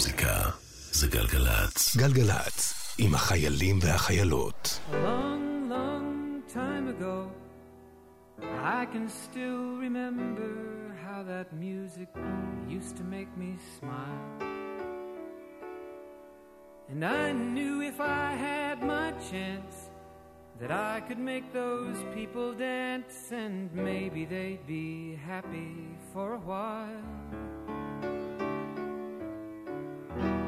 המוזיקה זה גלגלצ. גלגלצ, עם החיילים והחיילות. A long, long time ago, I can still remember how that music used to make me smile. And I knew if I had my chance that I could make those people dance and maybe they'd be happy for a while.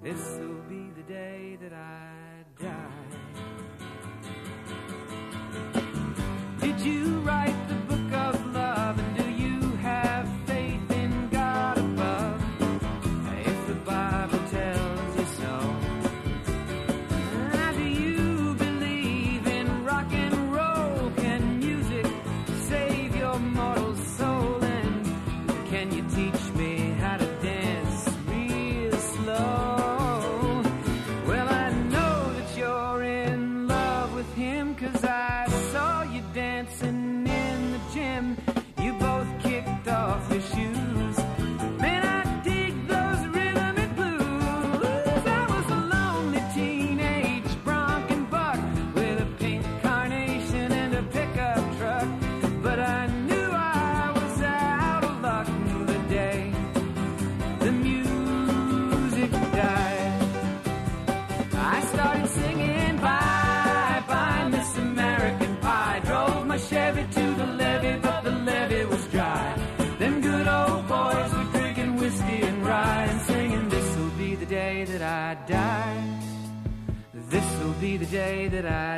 This'll be the day that I die. Did you write the day that I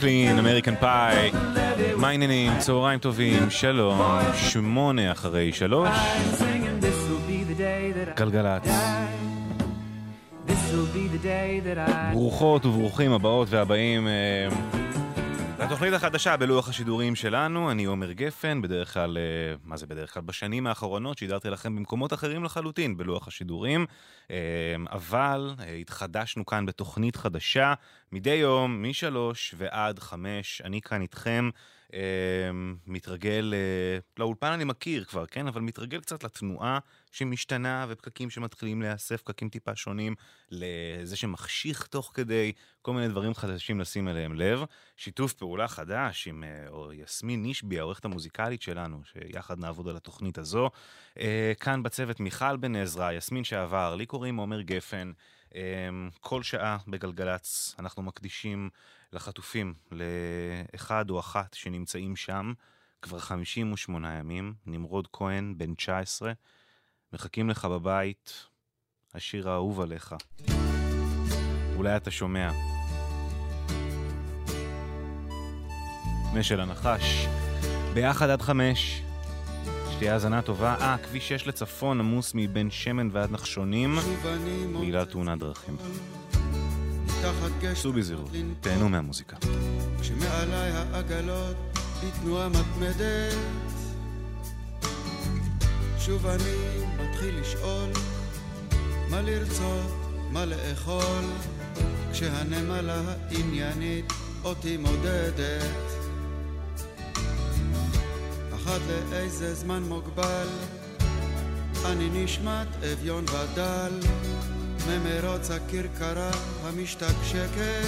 מקלין, אמריקן פאי, מה העניינים? צהריים טובים, שלום, שמונה אחרי שלוש, גלגלצ. ברוכות וברוכים הבאות והבאים לתוכנית החדשה בלוח השידורים שלנו, אני עומר גפן, בדרך כלל, אה, מה זה בדרך כלל? בשנים האחרונות שידרתי לכם במקומות אחרים לחלוטין בלוח השידורים, אה, אבל אה, התחדשנו כאן בתוכנית חדשה, מדי יום, משלוש ועד חמש, אני כאן איתכם. מתרגל, לאולפן אני מכיר כבר, כן? אבל מתרגל קצת לתנועה שמשתנה ופקקים שמתחילים להיאסף, פקקים טיפה שונים, לזה שמחשיך תוך כדי, כל מיני דברים חדשים לשים אליהם לב. שיתוף פעולה חדש עם אה, יסמין נשבי, העורכת המוזיקלית שלנו, שיחד נעבוד על התוכנית הזו. אה, כאן בצוות מיכל בן עזרא, יסמין שעבר, לי קוראים עומר גפן. אה, כל שעה בגלגלצ אנחנו מקדישים לחטופים, לאחד או אחת שנמצאים שם כבר 58 ימים, נמרוד כהן, בן 19, מחכים לך בבית, השיר האהוב עליך. אולי אתה שומע. משל הנחש, ביחד עד חמש. שתהיה האזנה טובה. אה, כביש 6 לצפון עמוס מבן שמן ועד נחשונים, בגלל תאונת דרכים. סעו בזהירות, תהנו מהמוזיקה. כשמעליי העגלות בתנועה מתמדת שוב אני מתחיל לשאול מה לרצות, מה לאכול? כשהנמלה העניינית אותי מודדת. אחת לאיזה זמן מוגבל אני נשמט אביון ודל ממרוץ הכרכרה המשתקשקת.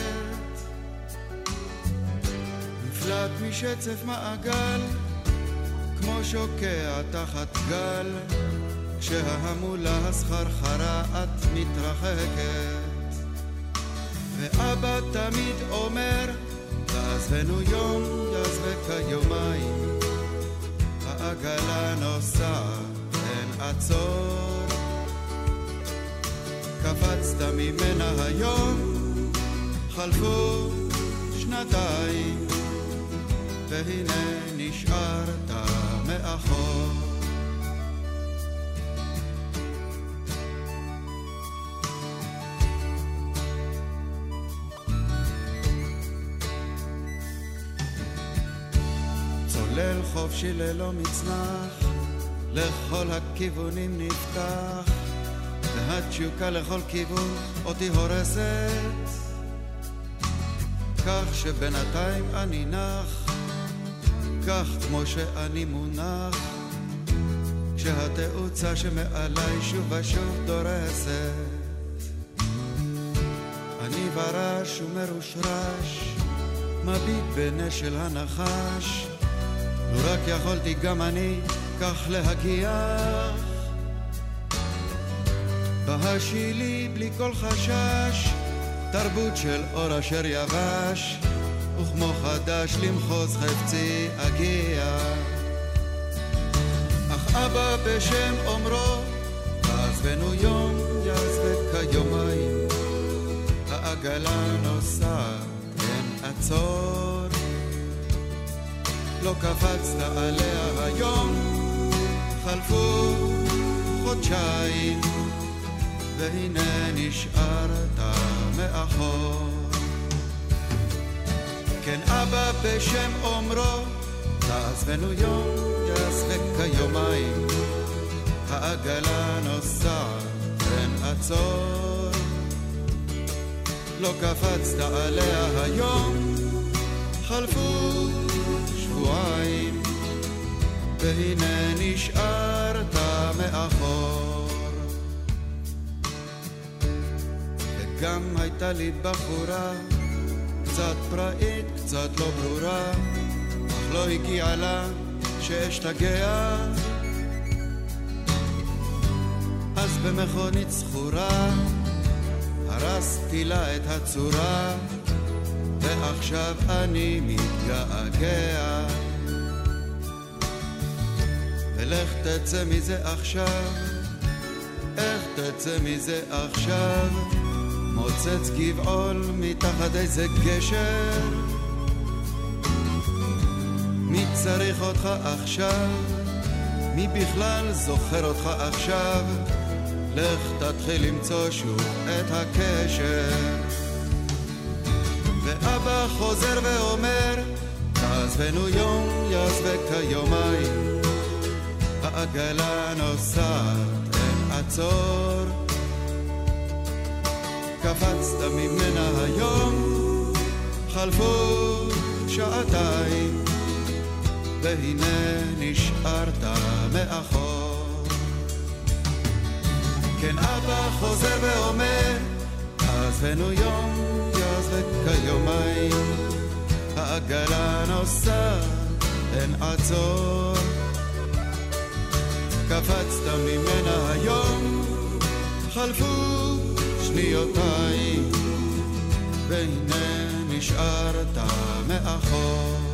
נפלט משצף מעגל כמו שוקע תחת גל כשההמולה הסחרחרה את מתרחקת. ואבא תמיד אומר תעזבנו יום יעזבק יומיים העגלה נוסעת אין עצור קפצת ממנה היום חלפו שנתיים והנה נשארת מאחור. צולל חופשי ללא מצנח, לכל הכיוונים נפתח, והתשוקה לכל כיוון אותי הורסת, כך שבינתיים אני נח. כך כמו שאני מונח כשהתאוצה שמעליי שוב ושוב דורסת. אני ברש ומרושרש מביט בנשל הנחש? לו רק יכולתי גם אני כך להגיח. בהשילי בלי כל חשש תרבות של אור אשר יבש וכמו חדש למחוז חפצי אגיע. אך אבא בשם אומרו, עזבנו יום יעזבק כיומיים, העגלה נוסעת, אין עצור. לא קפצת עליה היום, חלפו חודשיים, והנה נשארת מאחור. כן אבא בשם אומרו, תעזבנו יום, יעזבק כיומיים, העגלה נוסעת, אין עצור. לא קפצת עליה היום, חלפו שבועיים, והנה נשארת מאחור. וגם הייתה לי בחורה קצת פראית, קצת לא ברורה, אך לא הגיעה לה שאשתגע. אז במכונית זכורה, הרסתי לה את הצורה, ועכשיו אני מתגעגע. ולך תצא מזה עכשיו, איך תצא מזה עכשיו? מוצץ גבעול מתחת איזה גשר מי צריך אותך עכשיו? מי בכלל זוכר אותך עכשיו? לך תתחיל למצוא שוב את הקשר ואבא חוזר ואומר תעזבנו יום יעזבק כיומיים העגלה נוסעת אין עצור קפצת ממנה היום, חלפו שעתיים, והנה נשארת מאחור. כן אבא חוזר ואומר, עזבנו יום, יעזבק כיומיים, העגלה נוסעת, אין עצור. קפצת ממנה היום, חלפו שניותיי, והנה נשארת מאחור.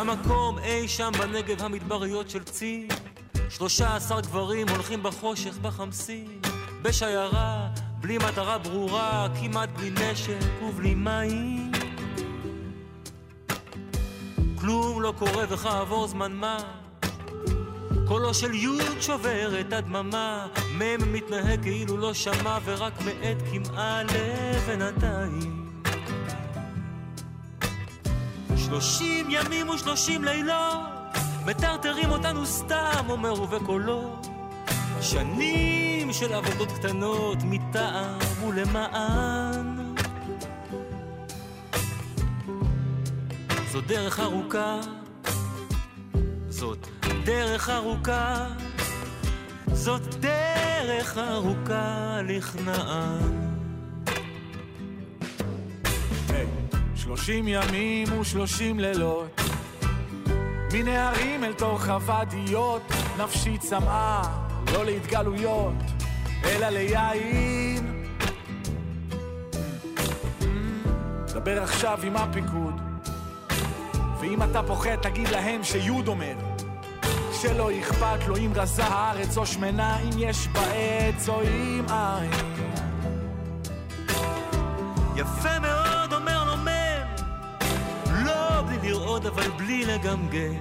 המקום אי שם בנגב המדבריות של צי. שלושה עשר גברים הולכים בחושך בחמסין בשיירה, בלי מטרה ברורה, כמעט בלי נשק ובלי מים. כלום לא קורה וכעבור זמן מה. קולו של יוד שובר את הדממה. מ' מתנהג כאילו לא שמע ורק מאט קמעה לבינתיים שלושים ימים ושלושים לילות, מטרטרים אותנו סתם, אומר ובקולו. שנים של עבודות קטנות, מטעם ולמען. זו דרך ארוכה, זאת דרך ארוכה, זאת דרך ארוכה לכנען. שלושים ימים ושלושים לילות. מנהרים אל תוך הוואדיות נפשי צמאה לא להתגלויות אלא ליין. דבר עכשיו עם הפיקוד ואם אתה פוחד תגיד להם שיוד אומר. שלא אכפת לו אם רזה הארץ או שמנה אם יש בה עץ או אם אין. יפה מאוד, לרעוד, אבל בלי לגמגם.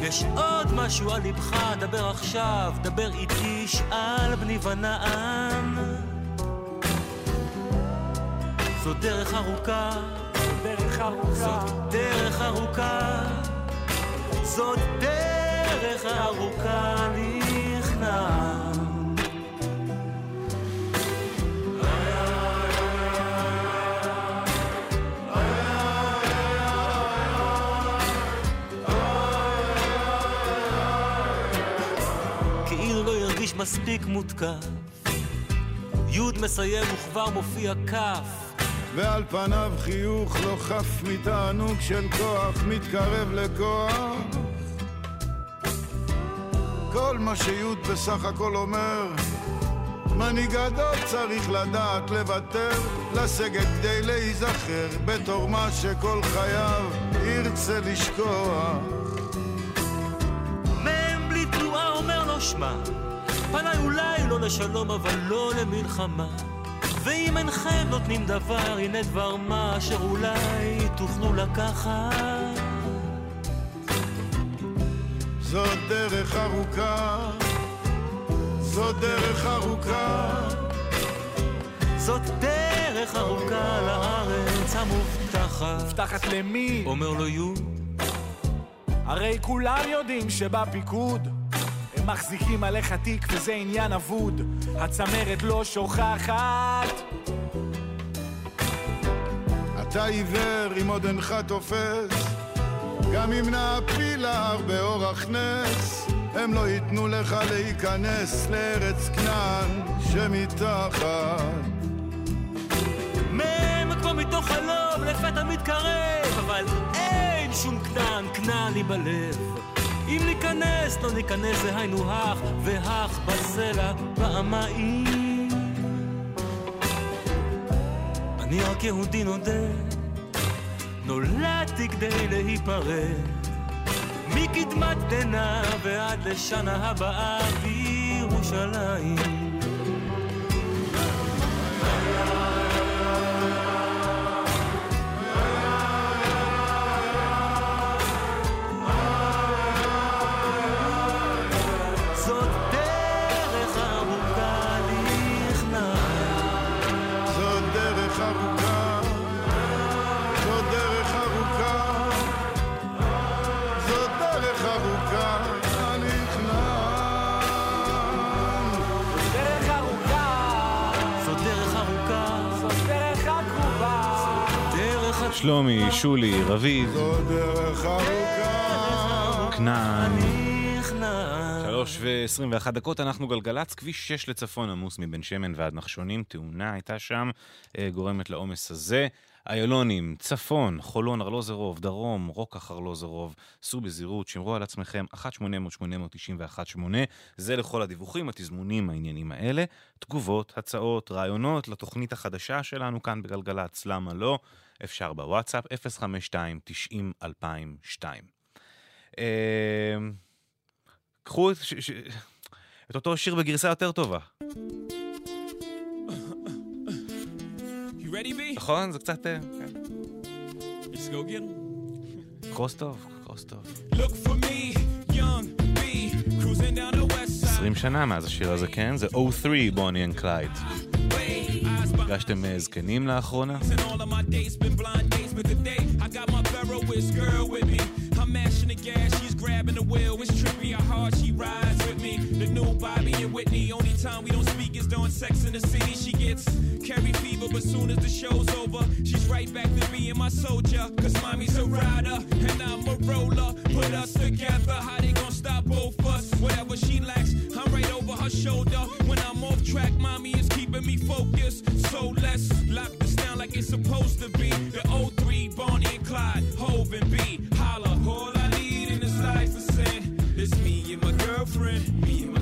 יש עוד משהו על ליבך, דבר עכשיו, דבר איתי, שאל בני ונען. זו דרך ארוכה, דרך ארוכה זאת דרך ארוכה, זאת דרך ארוכה לכנען. מספיק מותקף. יוד מסיים וכבר מופיע כף. ועל פניו חיוך לא חף מתענוג של כוח מתקרב לכוח כל מה שיוד בסך הכל אומר מנהיג גדול צריך לדעת לוותר לסגת כדי להיזכר בתור מה שכל חייו ירצה לשכוח מ' בלי תנועה אומר לו שמע, פניי אולי לא לשלום אבל לא למלחמה. ואם אינכם נותנים דבר, הנה דבר מה אשר אולי תוכלו לקחת. זאת דרך ארוכה זאת דרך ארוכה זאת דרך ארוכה לארץ המובטחת. תחת למי? אומר לו יוד, הרי כולם יודעים שבפיקוד מחזיקים עליך תיק וזה עניין אבוד. הצמרת לא שוכחת. אתה עיוור אם עוד אינך תופס. גם אם נעפיל להר באורח נס הם לא ייתנו לך להיכנס לארץ כנען שמתחת. מ' כמו מתוך חלום לפתע מתקרב, אבל אין שום כנען, כנען לי בלב. אם ניכנס, לא ניכנס, זה היינו הך, והך בסלע פעמיים. אני רק יהודי נודה, נולדתי כדי להיפרד, מקדמת דנא ועד לשנה הבאה בירושלים. שלומי, שולי, רביב, כנען. שלוש ועשרים ואחת דקות, אנחנו גלגלצ, כביש 6 לצפון עמוס מבין שמן ועד נחשונים, תאונה הייתה שם, אה, גורמת לעומס הזה. איילונים, צפון, חולון, ארלוזרוב, דרום, רוקח ארלוזרוב, סעו בזהירות, שמרו על עצמכם, 1-800-891-8, זה לכל הדיווחים, התזמונים, העניינים האלה. תגובות, הצעות, רעיונות לתוכנית החדשה שלנו כאן בגלגלצ, למה לא? אפשר בוואטסאפ 052-90-2002. אה, קחו את, ש, ש, את אותו שיר בגרסה יותר טובה. נכון? זה קצת... אה, כן. קרוס טוב, קרוס טוב. 20 שנה מאז השיר הזה, כן? זה 03 Bonnie and Clyde. פגשתם זקנים לאחרונה? I'm mashing the gas, she's grabbing the wheel. It's trippy hard she rides with me. The new Bobby and Whitney. Only time we don't speak is during sex in the city. She gets Carrie fever, but soon as the show's over, she's right back to being my soldier. Cause mommy's a rider and I'm a roller. Put us together, how they gonna stop both us? Whatever she lacks, right over her shoulder. When I'm off track, mommy is keeping me focused. So let's lock this down like it's supposed to be. The old three, Bonnie and Clyde, Hove and B. Holla, all I need in this life is sin. It's me and my girlfriend, me and my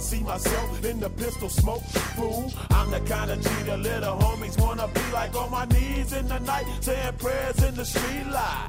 I see myself in the pistol smoke. Fool, I'm the kind of the little homies wanna be like on my knees in the night, saying prayers in the street light.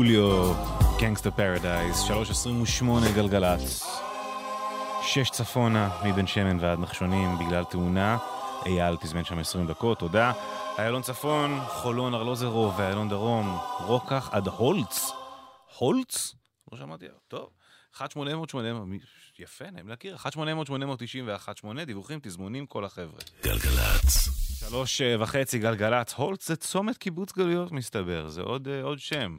קוליו, Gangsta's Paradise, 3.28 גלגלצ. שש צפונה, מבן שמן ועד נחשונים בגלל תאונה. אייל תזמן שם 20 דקות, תודה. איילון צפון, חולון, ארלוזרוב ואיילון דרום, רוקח עד הולץ. הולץ? לא שמעתי, טוב. 1-800-800, יפה, נעים להכיר, 1-800-890 ו-1-8, דיווחים, תזמונים, כל החבר'ה. גלגלצ. שלוש אה, וחצי גלגלצ, הולץ זה צומת קיבוץ גלויות מסתבר, זה עוד, אה, עוד שם.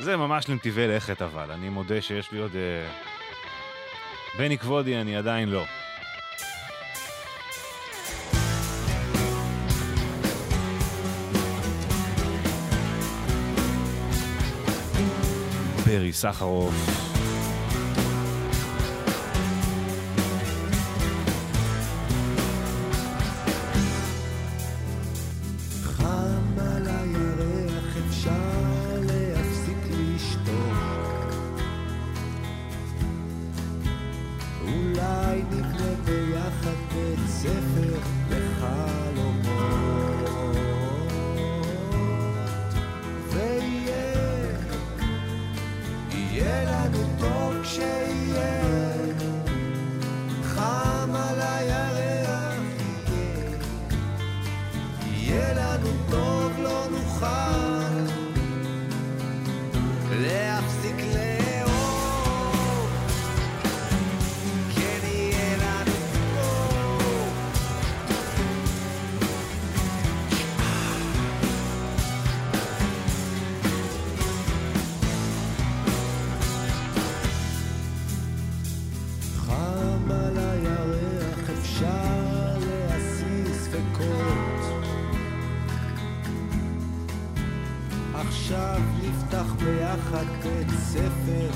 זה ממש לנתיבי לכת אבל, אני מודה שיש לי עוד... אה... בני כבודי אני עדיין לא. ברי סחרוף. שיהיה חם על הילד. ביחד בית ספר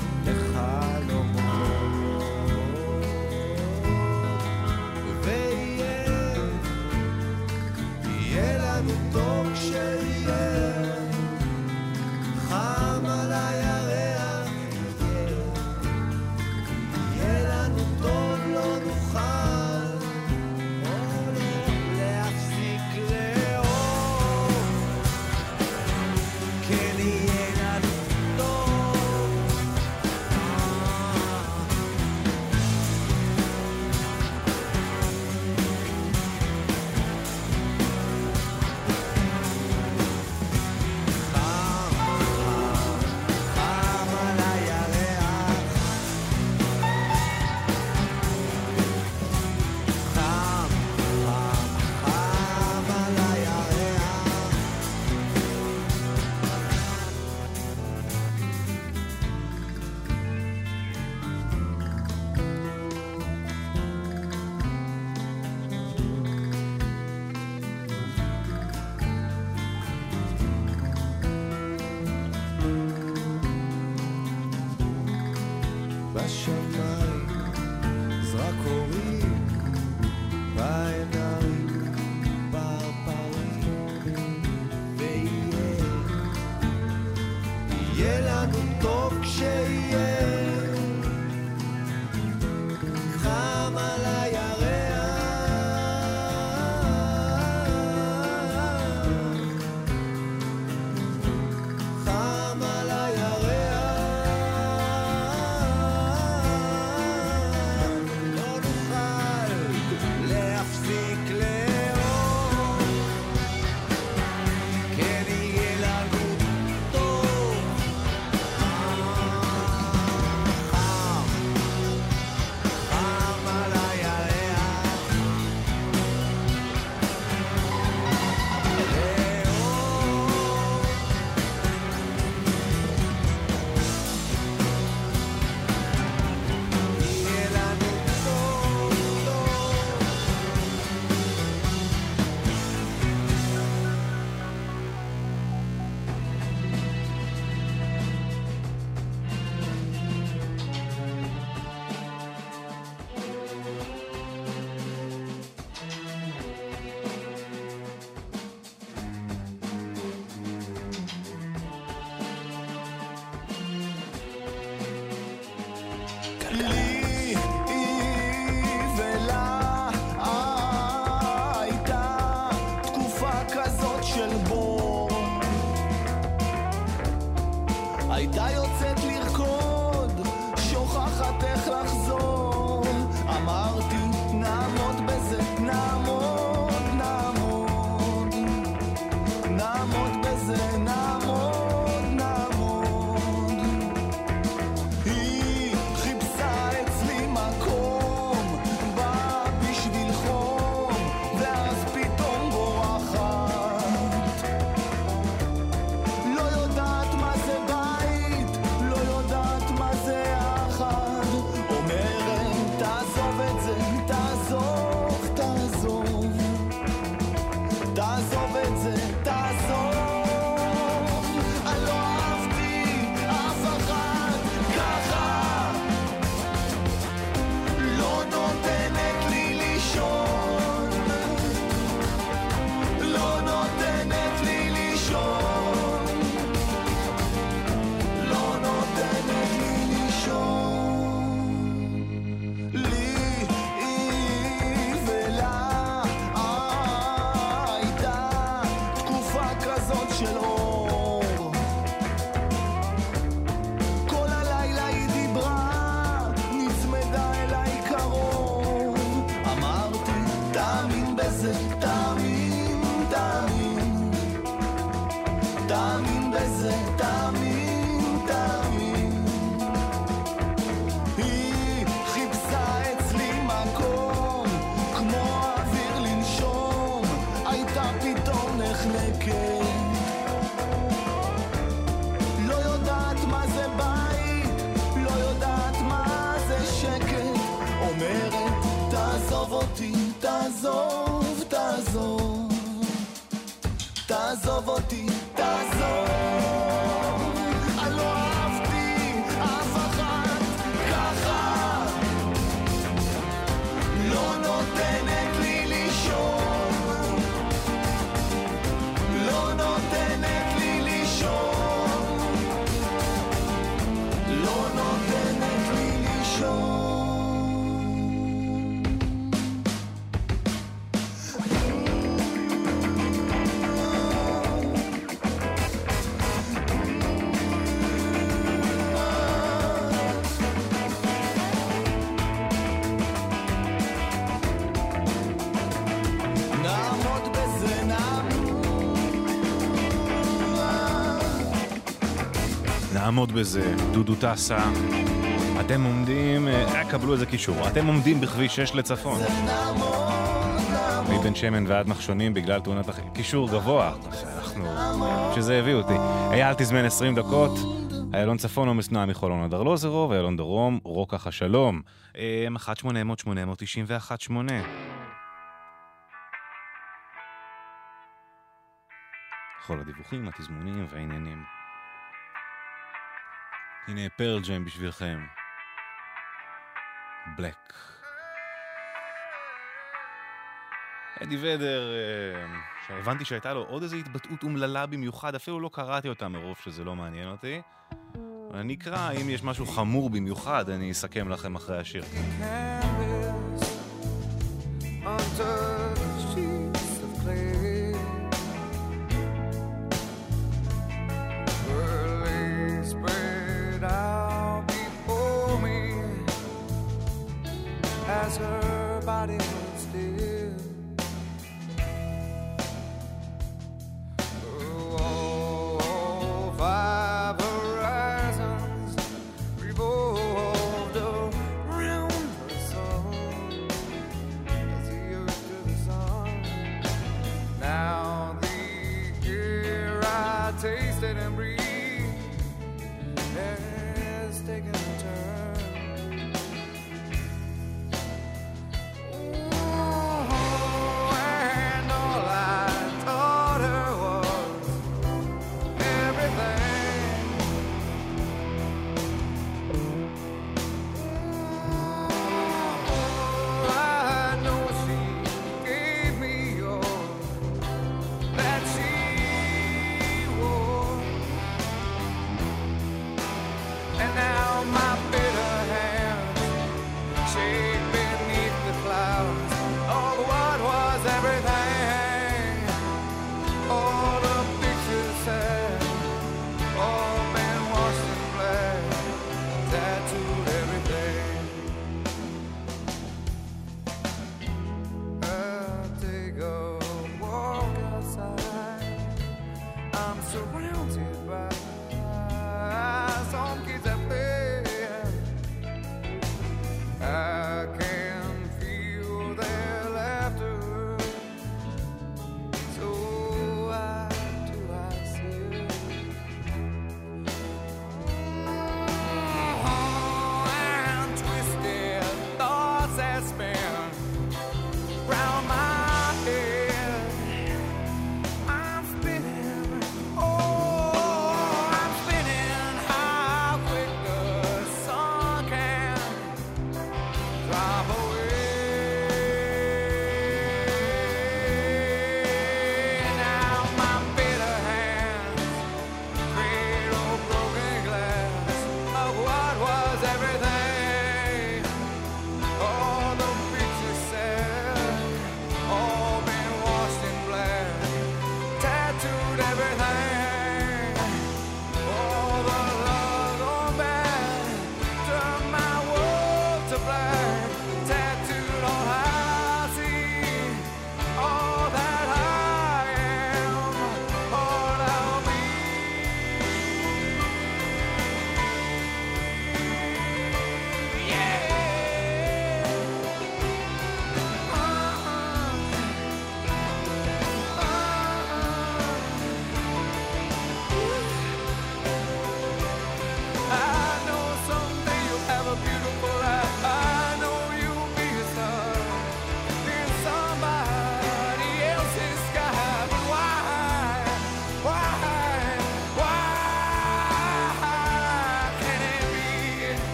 לעמוד בזה, דודו טסה. אתם עומדים, אה, קבלו איזה קישור, אתם עומדים בכביש 6 לצפון. מבן שמן ועד נחשונים בגלל תאונת הח... קישור גבוה, אנחנו... שזה הביא אותי. אייל תזמן 20 דקות, איילון צפון עומס נע מחולון עד ארלוזרוב, איילון דרום, רוקח השלום. 1-800-891-8. כל הדיווחים, התזמונים והעניינים. הנה פרל ג'ם בשבילכם. בלק. אדי ודר, אה, שהבנתי שהייתה לו עוד איזו התבטאות אומללה במיוחד, אפילו לא קראתי אותה מרוב שזה לא מעניין אותי. אני אקרא, אם יש משהו חמור במיוחד, אני אסכם לכם אחרי השיר. Under desert.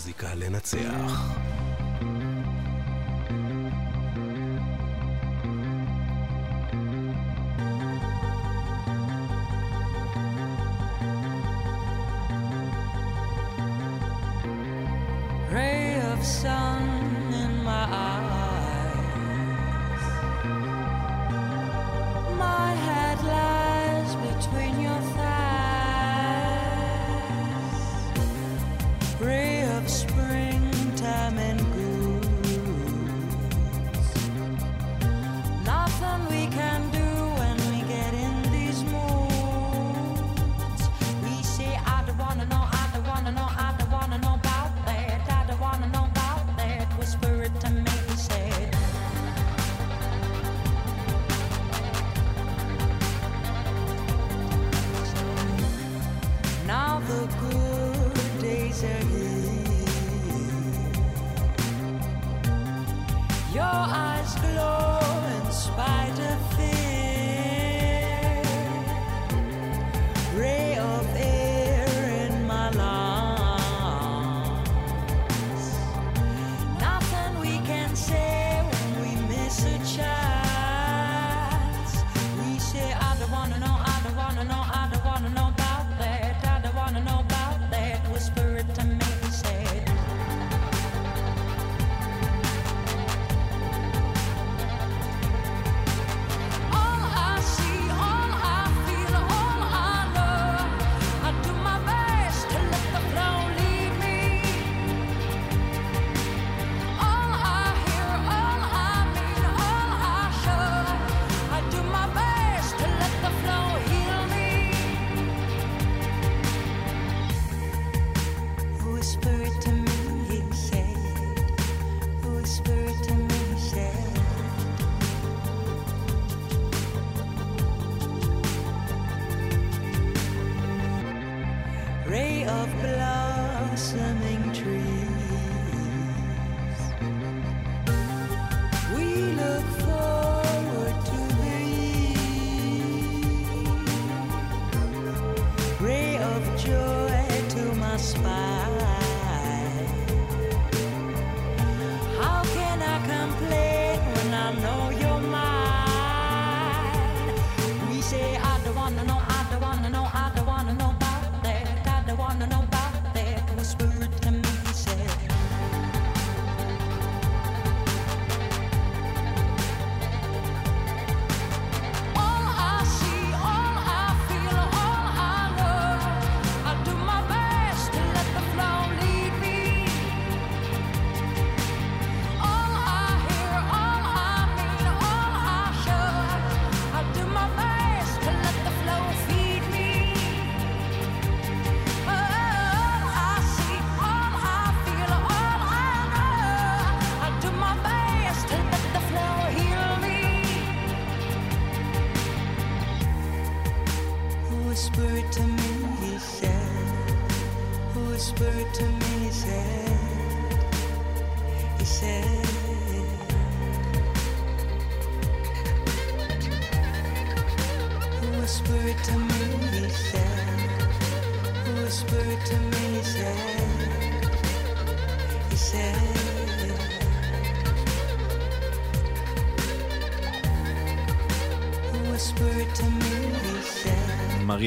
מוזיקה לנצח.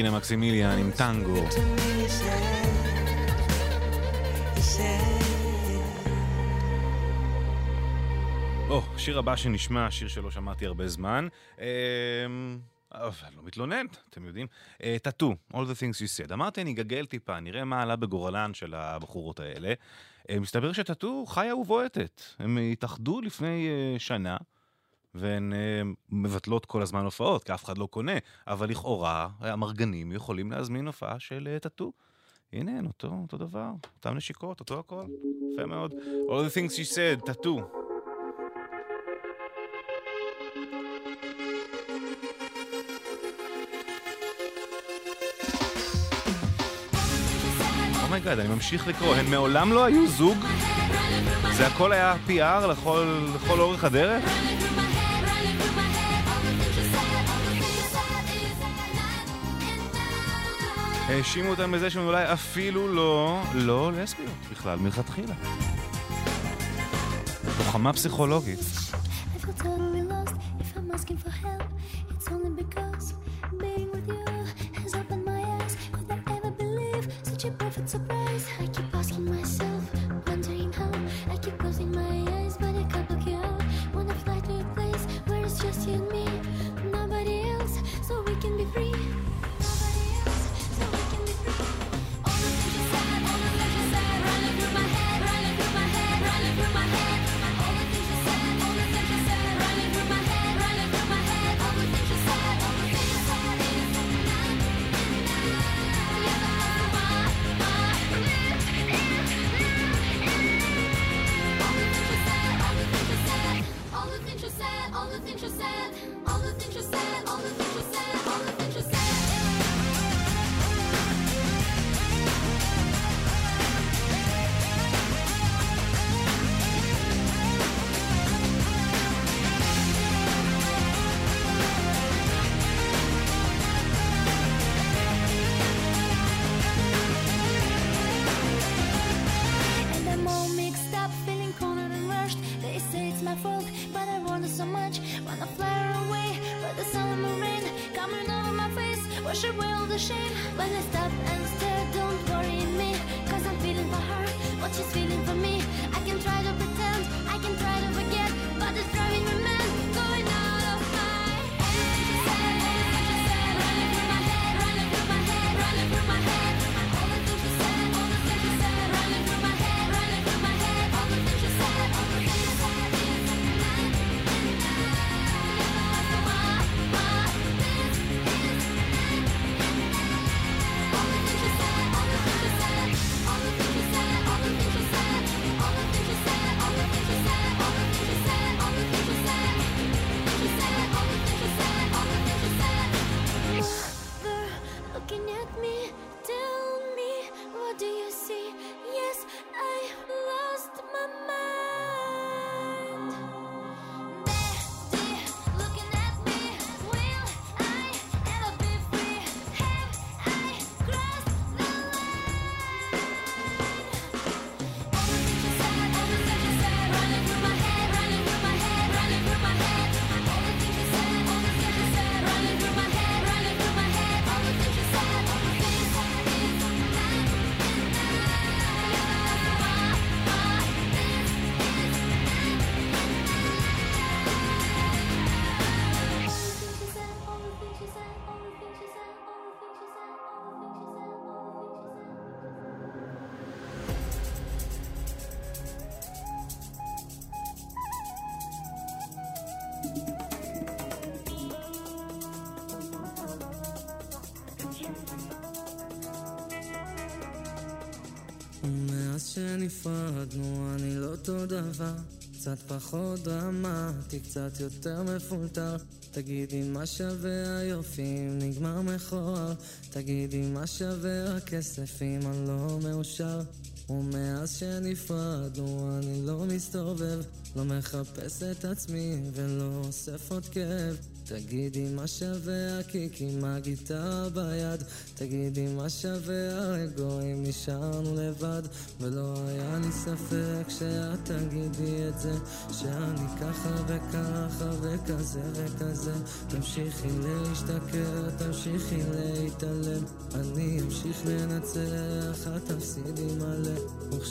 הנה מקסימיליאן עם טנגו. או, oh, שיר הבא שנשמע, שיר שלא שמעתי הרבה זמן. אמ, um... אבל לא מתלונן, אתם יודעים. אה, טאטו, uh, All the things you said. אמרתי, אני אגגל טיפה, נראה מה עלה בגורלן של הבחורות האלה. Uh, מסתבר שטאטו חיה ובועטת. הם התאחדו לפני uh, שנה. והן אה, מבטלות כל הזמן הופעות, כי אף אחד לא קונה, אבל לכאורה המארגנים יכולים להזמין הופעה של אה, טאטו. הנה, אותו, אותו דבר, אותן נשיקות, אותו הכל. יפה מאוד. All the things she said, טאטו. Oh my God, אני ממשיך לקרוא, הן מעולם לא היו זוג? זה הכל היה PR לכל, לכל אורך הדרך? האשימו אותם בזה שהם אולי אפילו לא, לא לסביות בכלל, מלכתחילה. לוחמה פסיכולוגית. I've got totally lost if I'm asking for help. נפרדנו, אני לא אותו דבר. קצת פחות דרמטי, קצת יותר מפולטר. תגידי מה שווה היופי אם נגמר מכוער. תגידי מה שווה הכסף אם אני לא מאושר. ומאז שנפרדנו אני לא מסתובב, לא מחפש את עצמי ולא אוסף עוד כאב. תגידי מה שווה הקיק עם הגיטרה ביד. תגידי מה שווה הרגו אם נשארנו לבד. ולא היה לי ספק שאת תגידי את זה שאני ככה וככה וכזה וכזה. תמשיכי להשתכר, תמשיכי להתעלם. אני אמשיך לנצח, את תפסידי מלא.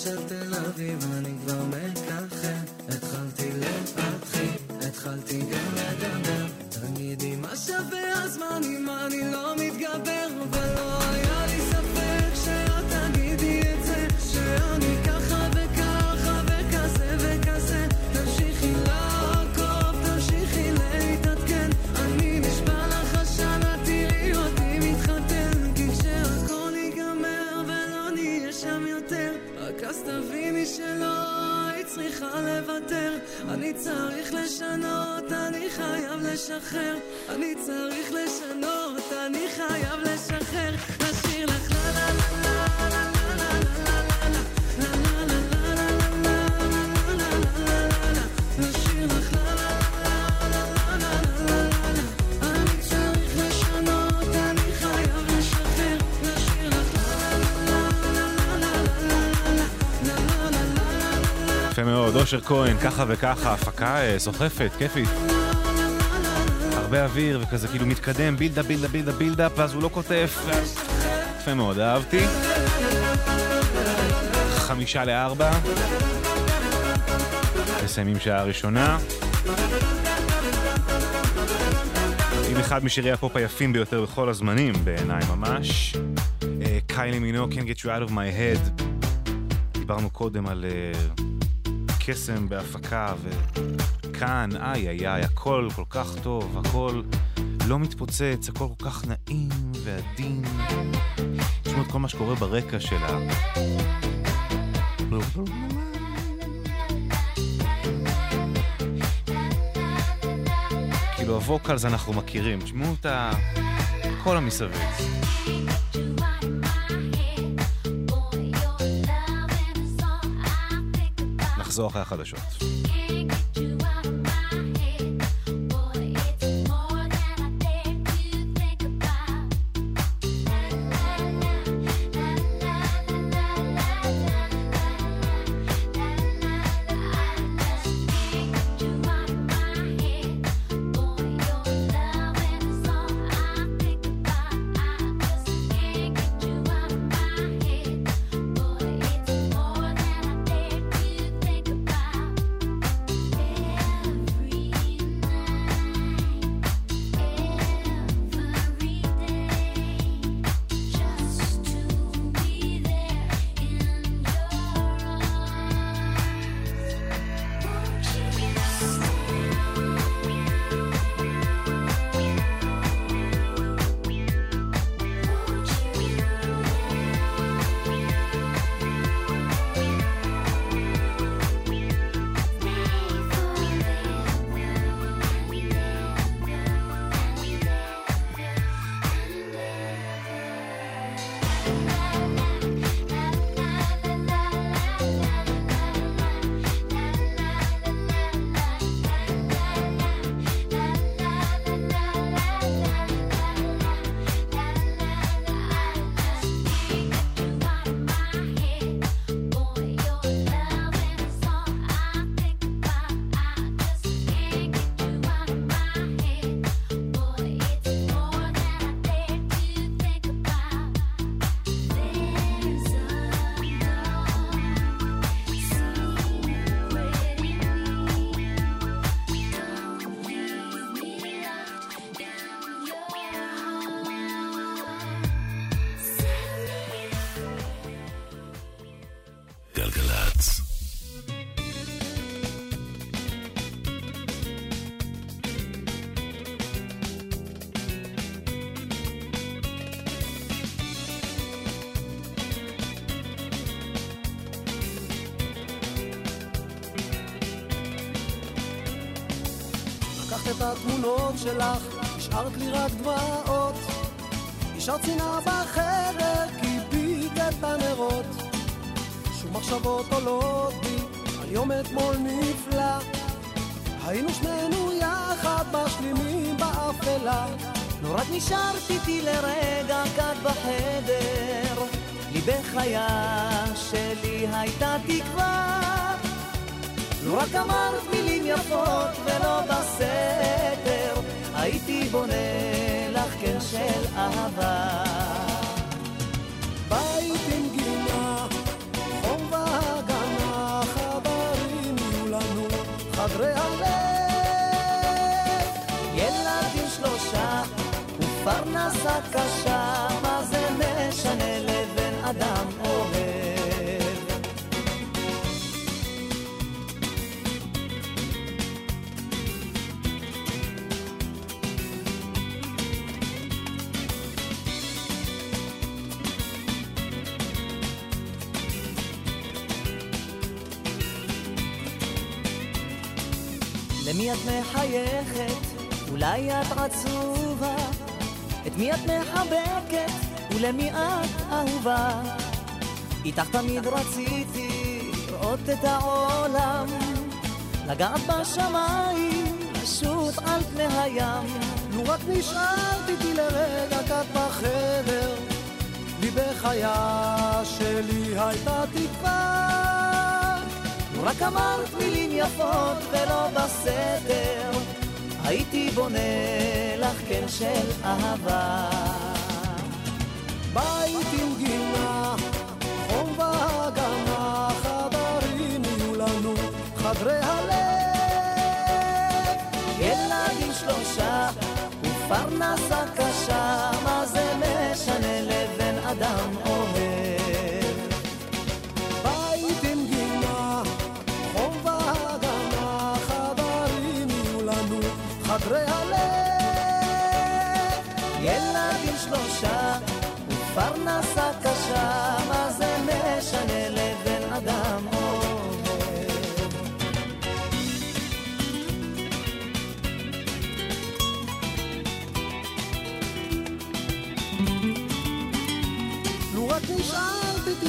Such a thing of. אני צריך לשנות, אני חייב לשחרר. אני צריך לשנות, אני חייב לשחרר. לשיר לך לה לה לה מאוד, אושר כהן, ככה וככה, הפקה אה, סוחפת, כיפית. הרבה אוויר וכזה כאילו מתקדם, בילדה, בילדה, בילדה, בילדאפ, ואז הוא לא ואז... יפה מאוד, אהבתי. חמישה לארבע. מסיימים שעה ראשונה. עם אחד משירי הפופ היפים ביותר בכל הזמנים, בעיניי ממש. אה, קיילי מינו, Can't Get You Out of My Head. דיברנו קודם על אה, קסם בהפקה, וכאן, איי איי איי, הכל כל כך טוב, הכל לא מתפוצץ, הכל כל כך נעים ועדין. תשמעו את כל מה שקורה ברקע שלה. כאילו הווקלס אנחנו מכירים, תשמעו את ה... כל המסביב. נחזור אחרי החדשות. את התמונות שלך, השארת לי רק דמעות. השארת שנאה בחדר, כיבית את הנרות. שוב מחשבות עולות בי, על יום אתמול נפלא. היינו שנינו יחד משלימים באפלה. לא רק נשארת איתי לרגע כאן בחדר, לי בחיה שלי הייתה תקווה. לו רק אמרת מילים יפות ולא בסתר, הייתי בונה לך קן של אהבה. בית עם גינה, חום והגנה, חברים יהיו לנו, חדרי הלב. ילדים שלושה ופרנסה קשה מחייכת? אולי את עצובה? את מי את מחבקת? ולמי את אהובה? איתך תמיד רציתי לראות את העולם, לגעת בשמיים, לשוט על פני הים. לו רק נשארת איתי לרגע קט בחדר, לי בחייה שלי הייתה תקווה. רק אמרת מילים יפות ולא בסדר, הייתי בונה לך קן של אהבה. בית עם גינה, חום והגנה, חדרים יהיו לנו, חדרי הלב. ילדים שלושה ופרנסה קשה, מה זה משנה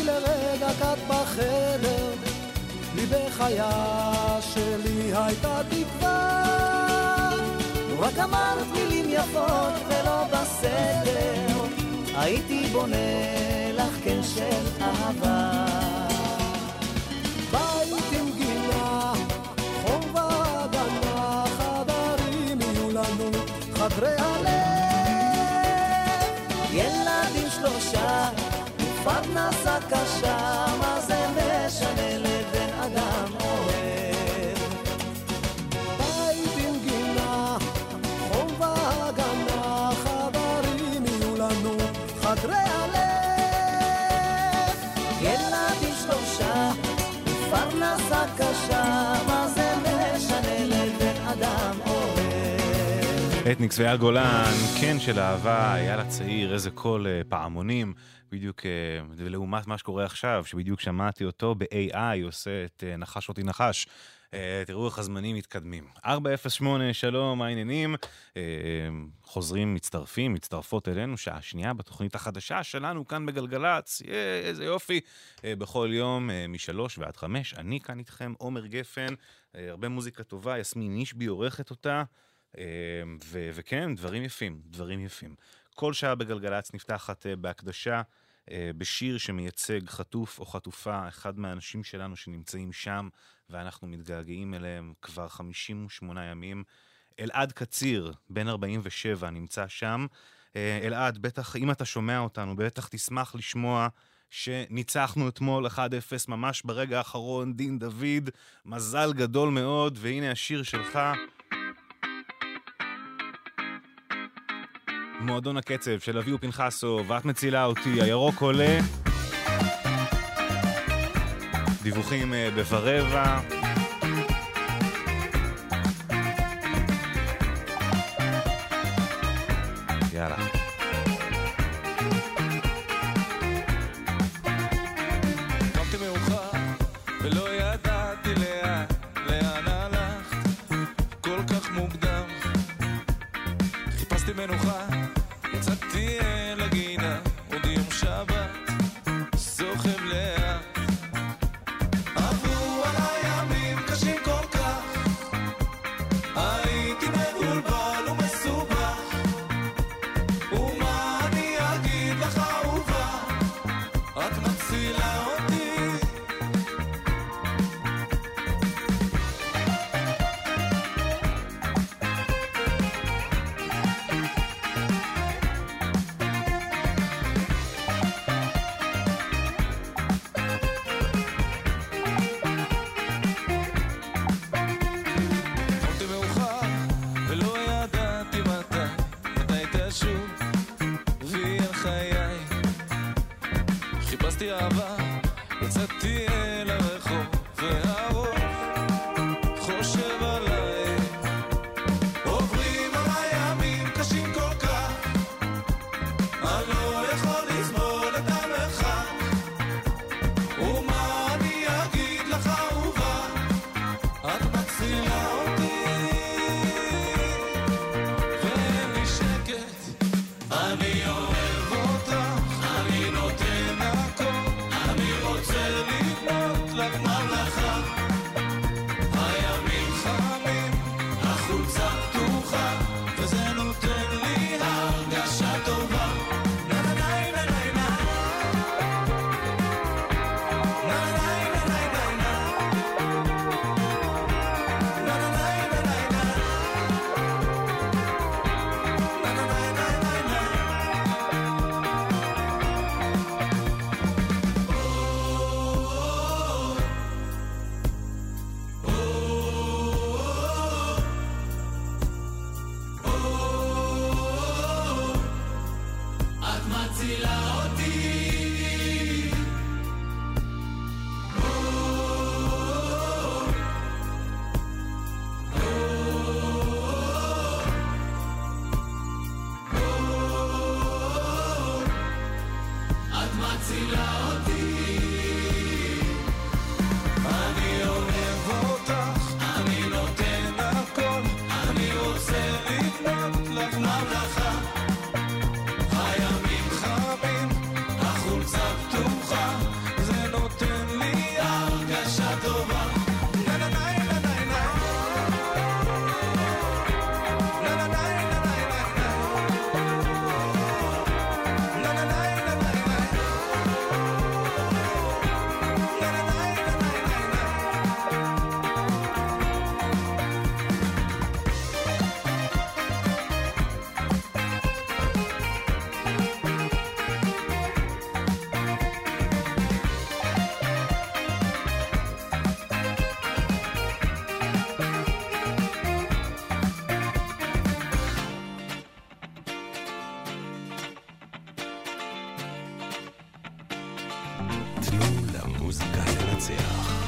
לרגע קט בחדר, לי בחייה שלי הייתה תקווה. רק אמרת מילים יפות ולא בסדר, הייתי בונה לך קן של אהבה. ופרנסה קשה, מה זה משנה לבן אדם אוהב? בית עם גינה, חום והגנה, חדרים יהיו לנו, חדרי הלב. ילדים שלושה ופרנסה קשה, מה זה משנה לבן אדם אוהב? אתניקס ואייל גולן, כן של אהבה, אייל הצעיר, איזה קול אה, פעמונים, בדיוק אה, לעומת מה שקורה עכשיו, שבדיוק שמעתי אותו ב-AI עושה את אה, נחש אותי נחש. אה, תראו איך הזמנים מתקדמים. 408, שלום, מה העניינים? חוזרים, מצטרפים, מצטרפות אלינו, שעה שנייה בתוכנית החדשה שלנו כאן בגלגלצ, איזה יופי. בכל יום משלוש ועד חמש, אני כאן איתכם, עומר גפן, הרבה מוזיקה טובה, יסמין אישבי עורכת אותה. וכן, דברים יפים, דברים יפים. כל שעה בגלגלצ נפתחת בהקדשה בשיר שמייצג חטוף או חטופה, אחד מהאנשים שלנו שנמצאים שם, ואנחנו מתגעגעים אליהם כבר 58 ימים. אלעד קציר, בן 47, נמצא שם. אה, אלעד, בטח, אם אתה שומע אותנו, בטח תשמח לשמוע שניצחנו אתמול 1-0 ממש ברגע האחרון, דין דוד, מזל גדול מאוד, והנה השיר שלך. מועדון הקצב של אביהו פנחסו, ואת מצילה אותי, הירוק עולה. דיווחים אה, בברבע. יאללה. לנצח.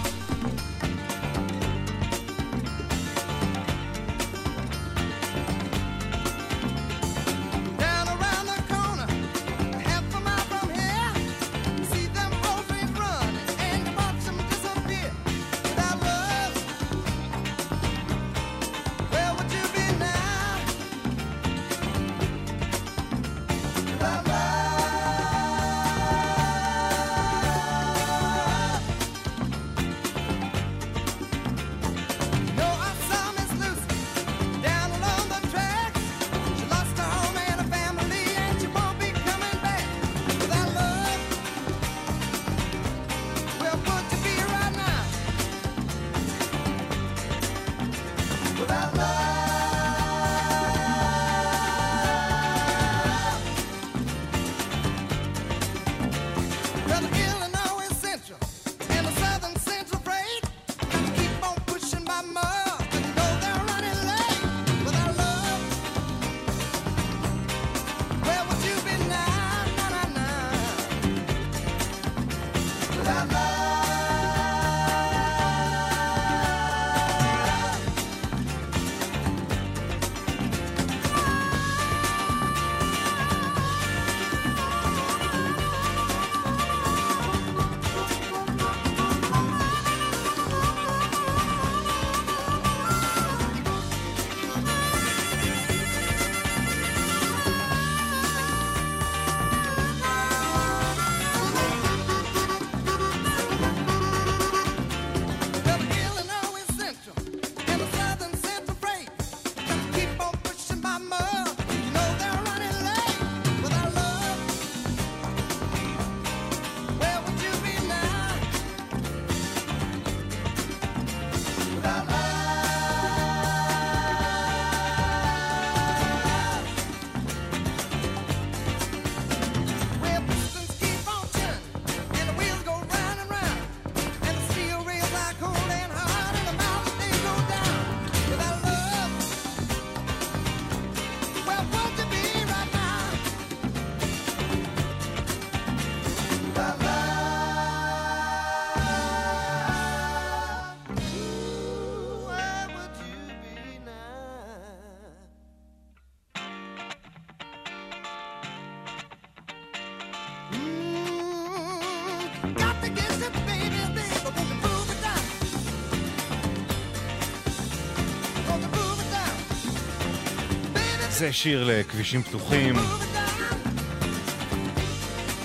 זה שיר לכבישים פתוחים,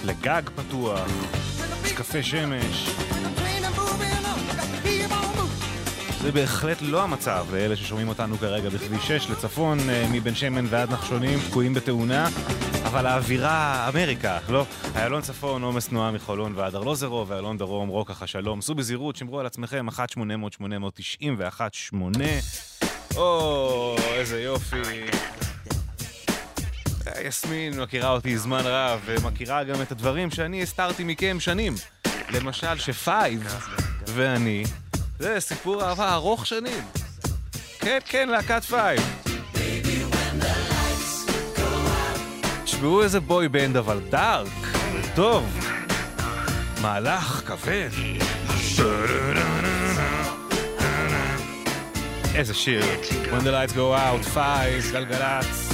לגג פתוח, קפה שמש. זה בהחלט לא המצב לאלה ששומעים אותנו כרגע בכביש 6 לצפון, אה, מבן שמן ועד נחשונים, תקועים בתאונה. אבל האווירה, אמריקה, לא? איילון צפון, עומס תנועה מחולון ועד ארלוזרו, ואיילון דרום, רוקח השלום. סעו בזהירות, שמרו על עצמכם, 1-800-891-8. או, איזה יופי. יסמין מכירה אותי זמן רב, ומכירה גם את הדברים שאני הסתרתי מכם שנים. למשל, שפייב ואני, זה סיפור אהבה ארוך שנים. כן, כן, להקת פייב. תשמעו איזה boy band, אבל dark, טוב. מהלך כבד. איזה שיר. When the lights go out, פייב, גלגלצ.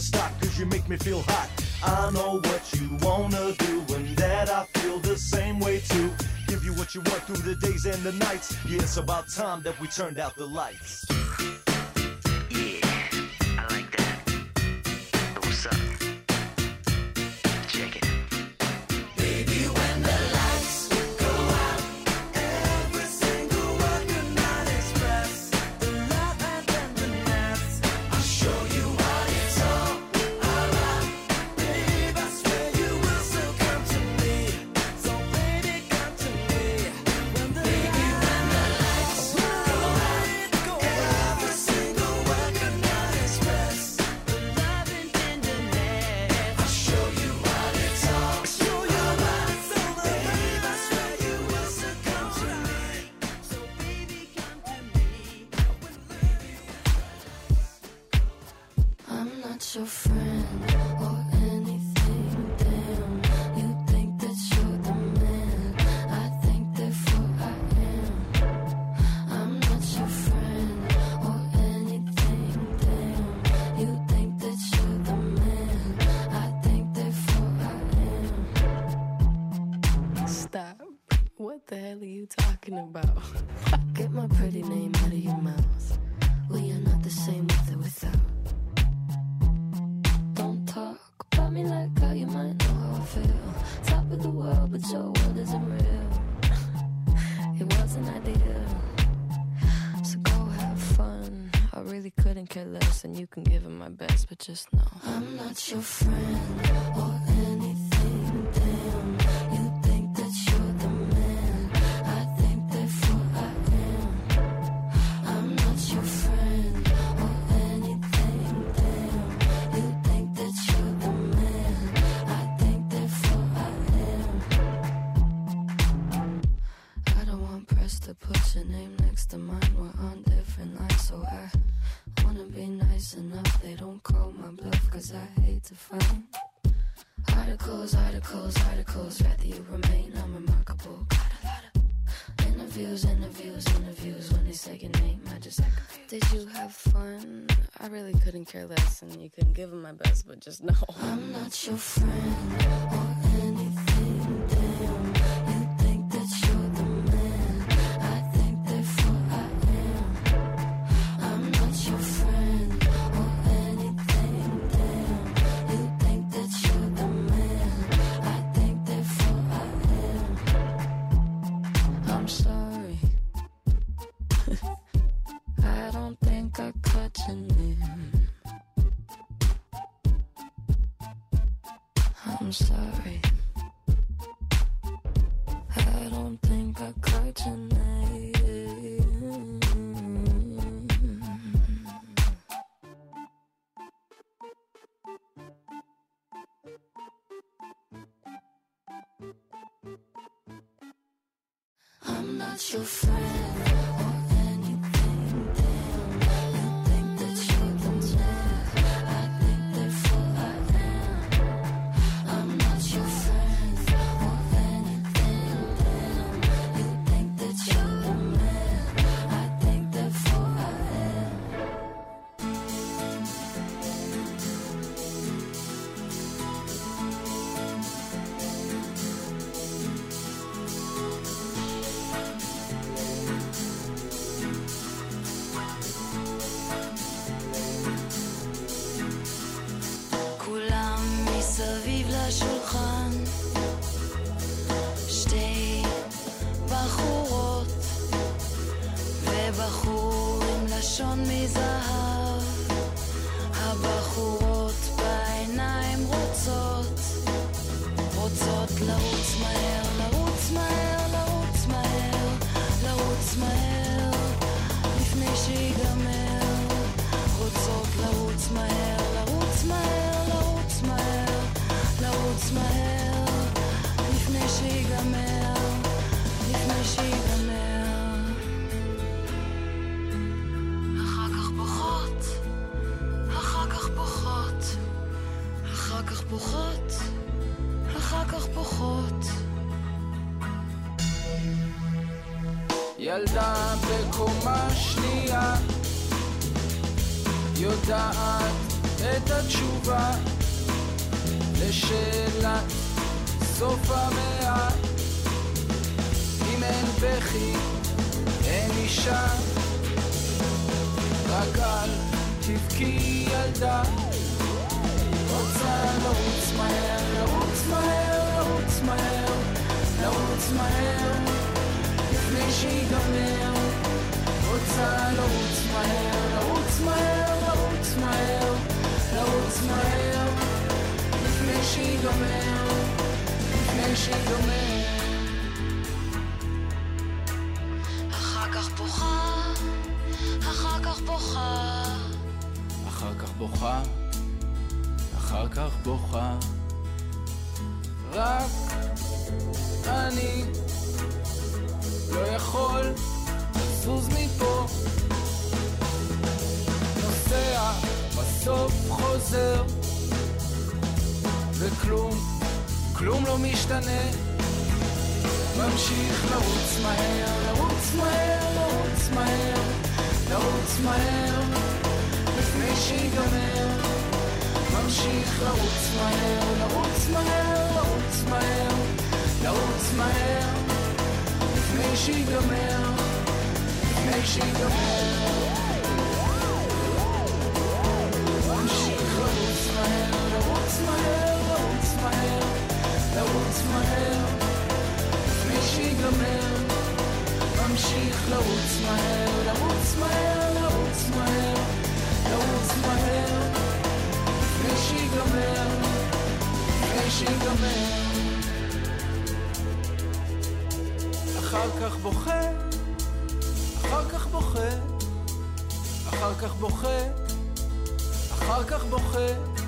to stop, cause you make me feel hot. I know what you wanna do, and that I feel the same way too. Give you what you want through the days and the nights. Yeah, it's about time that we turned out the lights. and careless, and you couldn't give him my best, but just know. I'm not your friend. not your friend. שלה, סוף המאה. אם אין בכי, אין אישה, רק אל תבכי ילדה. שדומה אחר כך בוכה, אחר כך בוכה אחר כך בוכה, אחר כך בוכה רק אני כלום לא משתנה, ממשיך לרוץ מהר, לרוץ מהר, לרוץ מהר, לרוץ מהר, לפני שיגמר, ממשיך לרוץ מהר, לרוץ מהר, לרוץ מהר, לרוץ מהר, לפני שיגמר, לפני שיגמר. לרוץ מהר, לרוץ מהר, לרוץ מהר, לרוץ מהר, לפני שיגמר, לפני שיגמר. אחר כך בוכה, אחר כך בוכה, אחר כך בוכה, אחר כך בוכה.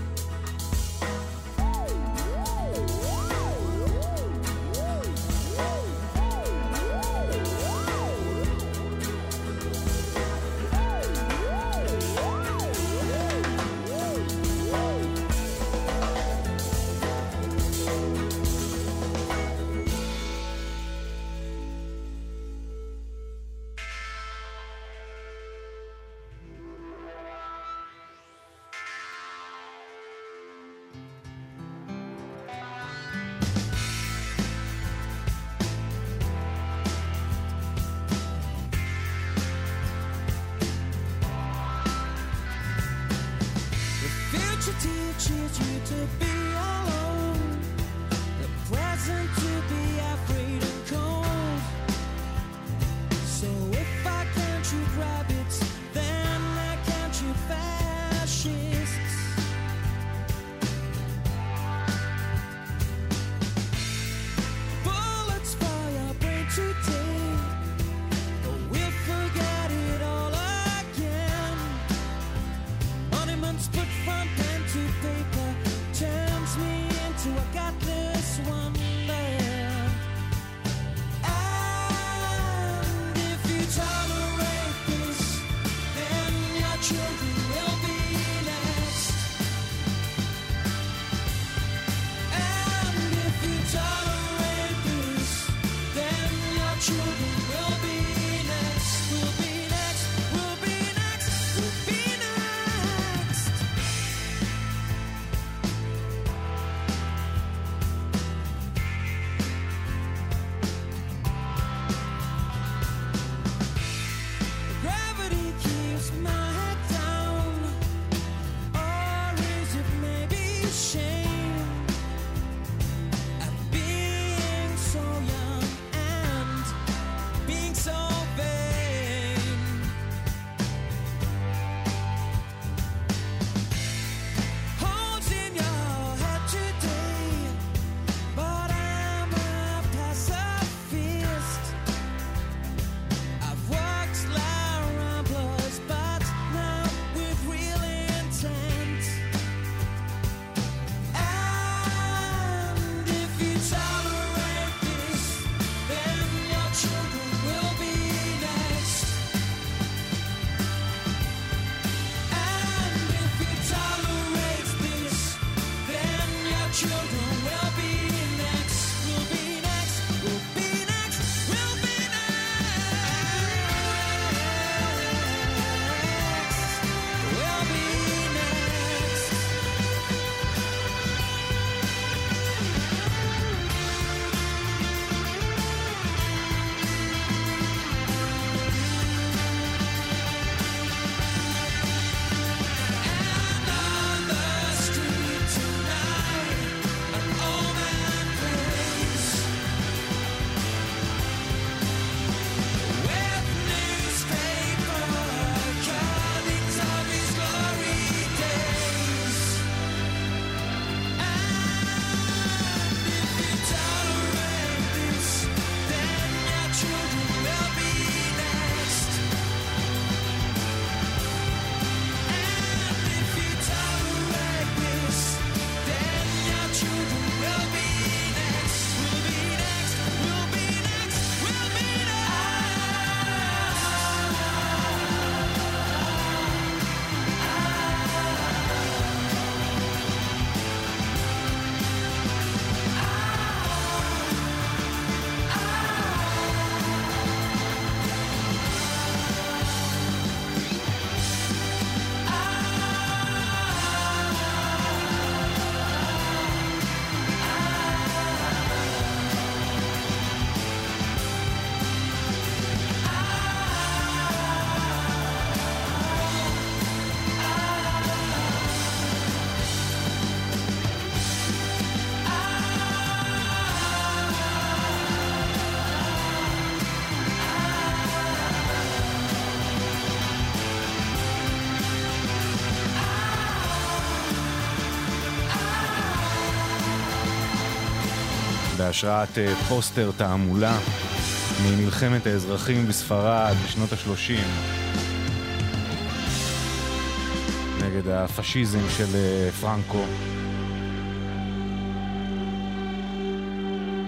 בהשראת אה, פוסטר תעמולה ממלחמת האזרחים בספרד בשנות ה-30 נגד הפשיזם של אה, פרנקו.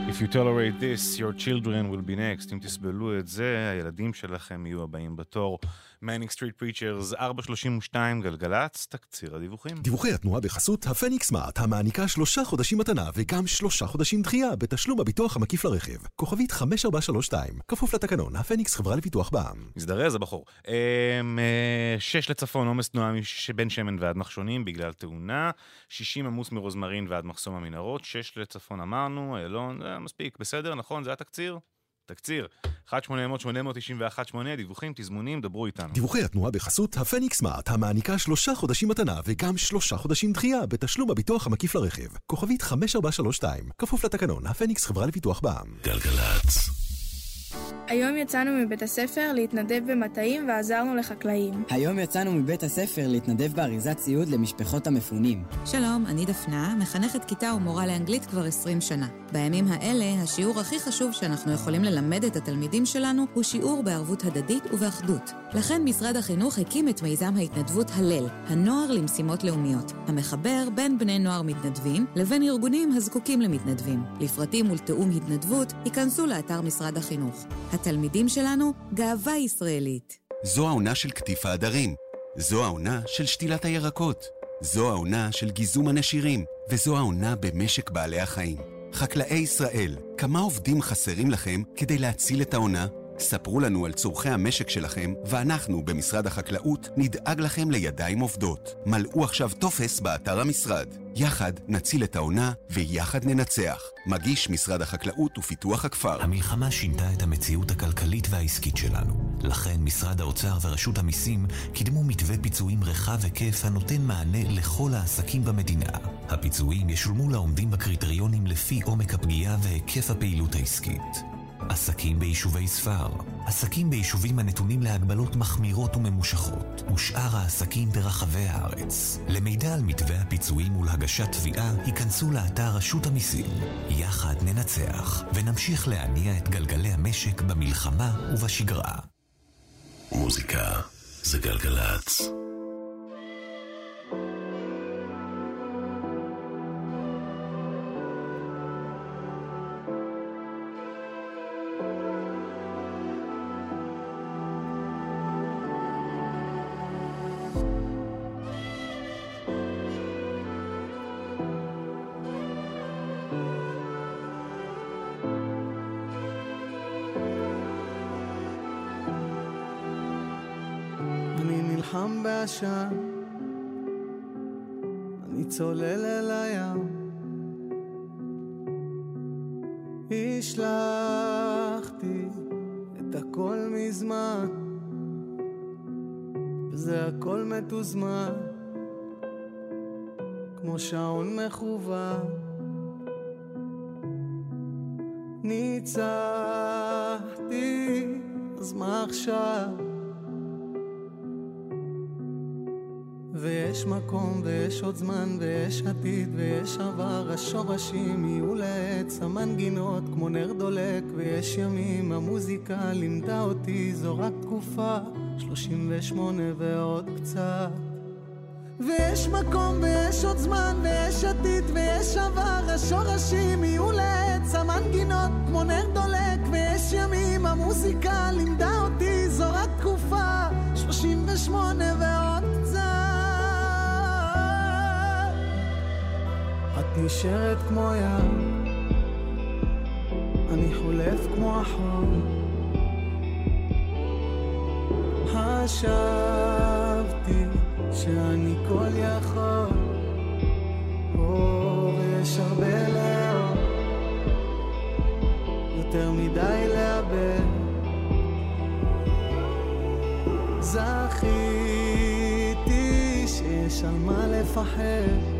If you tolerate this, your children will be next. אם תסבלו את זה, הילדים שלכם יהיו הבאים בתור. Manic Street Preachers 432 גלגלצ, תקציר הדיווחים. דיווחי התנועה בחסות הפניקס סמארט, המעניקה שלושה חודשים מתנה וגם שלושה חודשים דחייה בתשלום הביטוח המקיף לרכב. כוכבית 5432, כפוף לתקנון, הפניקס חברה לפיתוח בע"מ. הזדרז הבחור. אמ, אה, שש לצפון, עומס תנועה בין שמן ועד נחשונים בגלל תאונה. 60 עמוס מרוזמרין ועד מחסום המנהרות. שש לצפון אמרנו, איילון, זה מספיק, בסדר, נכון? זה התקציר? תקציר. 1-800-891-8, דיווחים, תזמונים, דברו איתנו. דיווחי התנועה בחסות הפניקס סמארט, המעניקה שלושה חודשים מתנה וגם שלושה חודשים דחייה בתשלום הביטוח המקיף לרכב. כוכבית 5432, כפוף לתקנון, הפניקס חברה לפיתוח בע"מ. גלגלצ. היום יצאנו מבית הספר להתנדב במטעים ועזרנו לחקלאים. היום יצאנו מבית הספר להתנדב באריזת ציוד למשפחות המפונים. שלום, אני דפנה, מחנכת כיתה ומורה לאנגלית כבר 20 שנה. בימים האלה, השיעור הכי חשוב שאנחנו יכולים ללמד את התלמידים שלנו הוא שיעור בערבות הדדית ובאחדות. לכן משרד החינוך הקים את מיזם ההתנדבות הלל, הנוער למשימות לאומיות, המחבר בין בני נוער מתנדבים לבין ארגונים הזקוקים למתנדבים. לפרטים ולתיאום התנדבות, ייכנסו לאתר משרד החינוך. התלמידים שלנו, גאווה ישראלית. זו העונה של קטיף העדרים. זו העונה של שתילת הירקות. זו העונה של גיזום הנשירים. וזו העונה במשק בעלי החיים. חקלאי ישראל, כמה עובדים חסרים לכם כדי להציל את העונה? ספרו לנו על צורכי המשק שלכם, ואנחנו במשרד החקלאות נדאג לכם לידיים עובדות. מלאו עכשיו טופס באתר המשרד. יחד נציל את העונה ויחד ננצח. מגיש משרד החקלאות ופיתוח הכפר. המלחמה שינתה את המציאות הכלכלית והעסקית שלנו. לכן משרד האוצר ורשות המיסים קידמו מתווה פיצויים רחב היקף הנותן מענה לכל העסקים במדינה. הפיצויים ישולמו לעומדים בקריטריונים לפי עומק הפגיעה והיקף הפעילות העסקית. עסקים ביישובי ספר, עסקים ביישובים הנתונים להגבלות מחמירות וממושכות, ושאר העסקים ברחבי הארץ. למידע על מתווה הפיצויים ולהגשת תביעה, היכנסו לאתר רשות המיסים. יחד ננצח, ונמשיך להניע את גלגלי המשק במלחמה ובשגרה. מוזיקה זה גלגלצ. הכל מתוזמן, כמו שעון מכוון. ניצחתי, אז מה עכשיו? ויש מקום, ויש עוד זמן, ויש עתיד, ויש עבר, השורשים יהיו לעץ, המנגינות כמו נר דולק, ויש ימים, המוזיקה לימדה אותי, זו רק תקופה, 38 ועוד קצת. ויש מקום, ויש עוד זמן, ויש עתיד, ויש עבר, השורשים יהיו לעץ, המנגינות כמו נר דולק, ויש ימים, המוזיקה לימדה אותי, זו רק תקופה, 38 ועוד נשארת כמו ים, אני חולף כמו החול. חשבתי שאני כל יכול, או, ויש הרבה לאור, יותר מדי לאבד. זכיתי שיש על מה לפחד.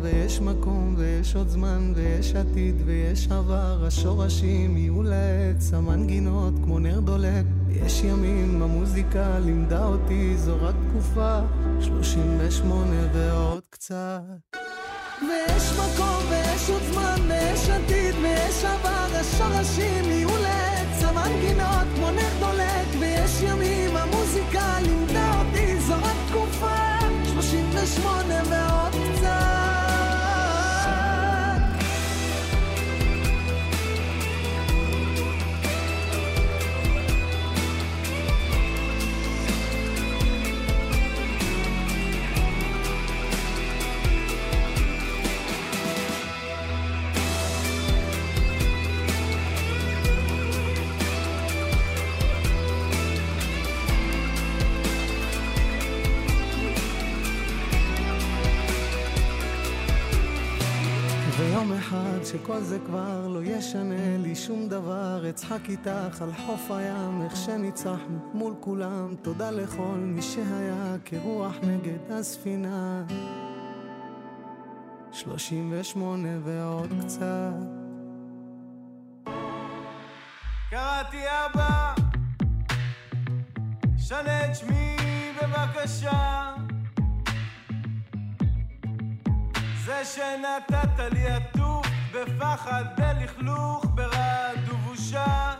ויש מקום, ויש עוד זמן, ויש עתיד, ויש עבר, השורשים יהיו לעץ, המנגינות כמו נר דולק, ויש ימים, המוזיקה לימדה אותי, זו רק תקופה, 38 ועוד קצת. ויש מקום ויש עוד זמן ויש עתיד ויש עבר השורשים יהיו לעץ המנגינות אחד שכל זה כבר לא ישנה לי שום דבר. אצחק איתך על חוף הים איך שניצחנו מול כולם. תודה לכל מי שהיה כרוח נגד הספינה. שלושים ושמונה ועוד קצת. קראתי אבא, שנה את שמי בבקשה. זה שנתת לי עטוף בפחד, בלכלוך, ברעד ובושה.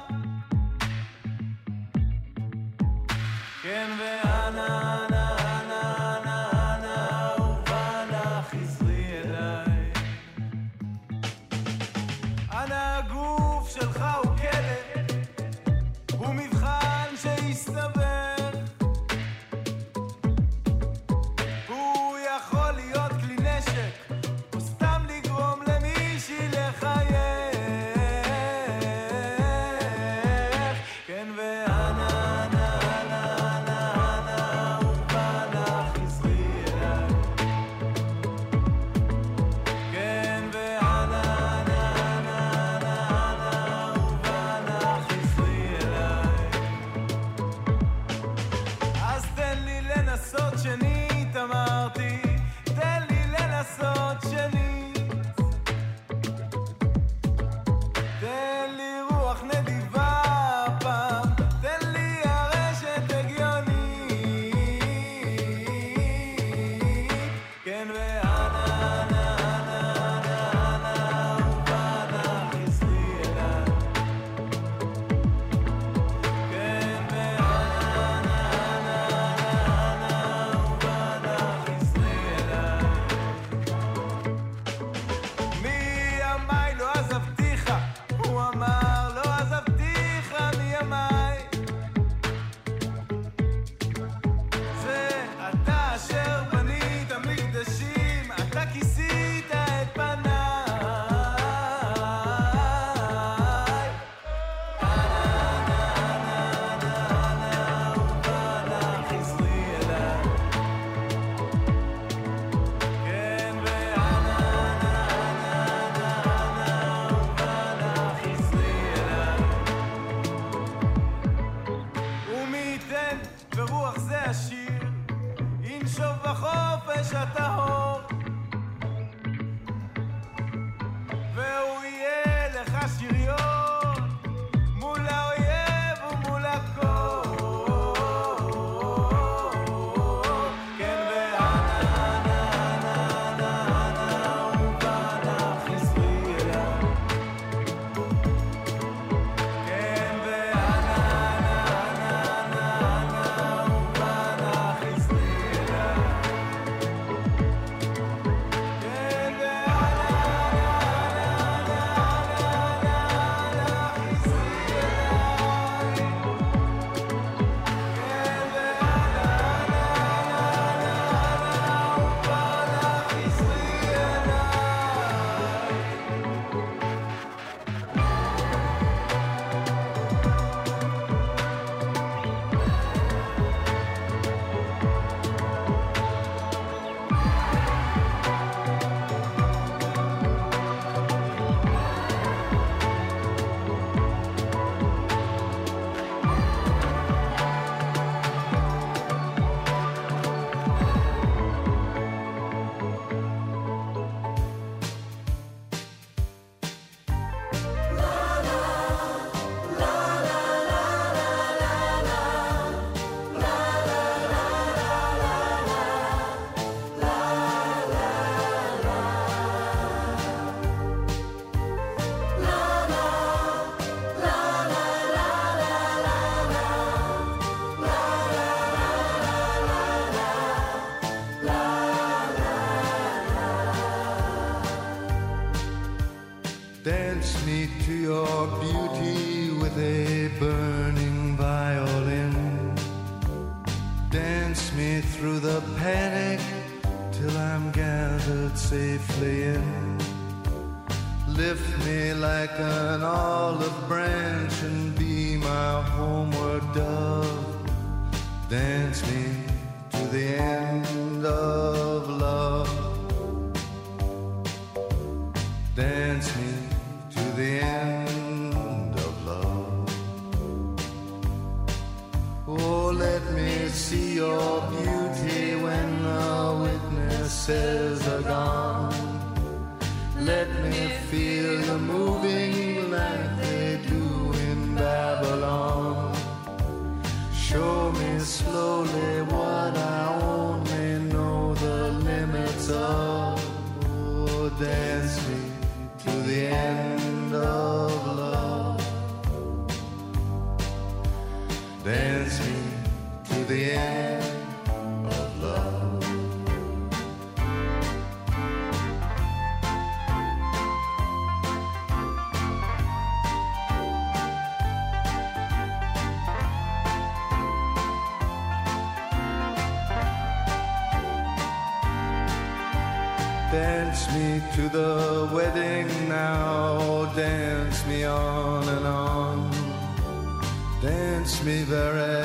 you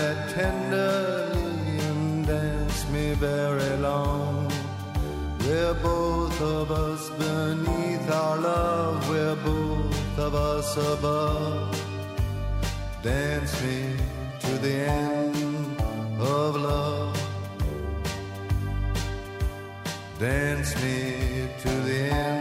very tenderly and dance me very long. We're both of us beneath our love, we're both of us above. Dance me to the end of love. Dance me to the end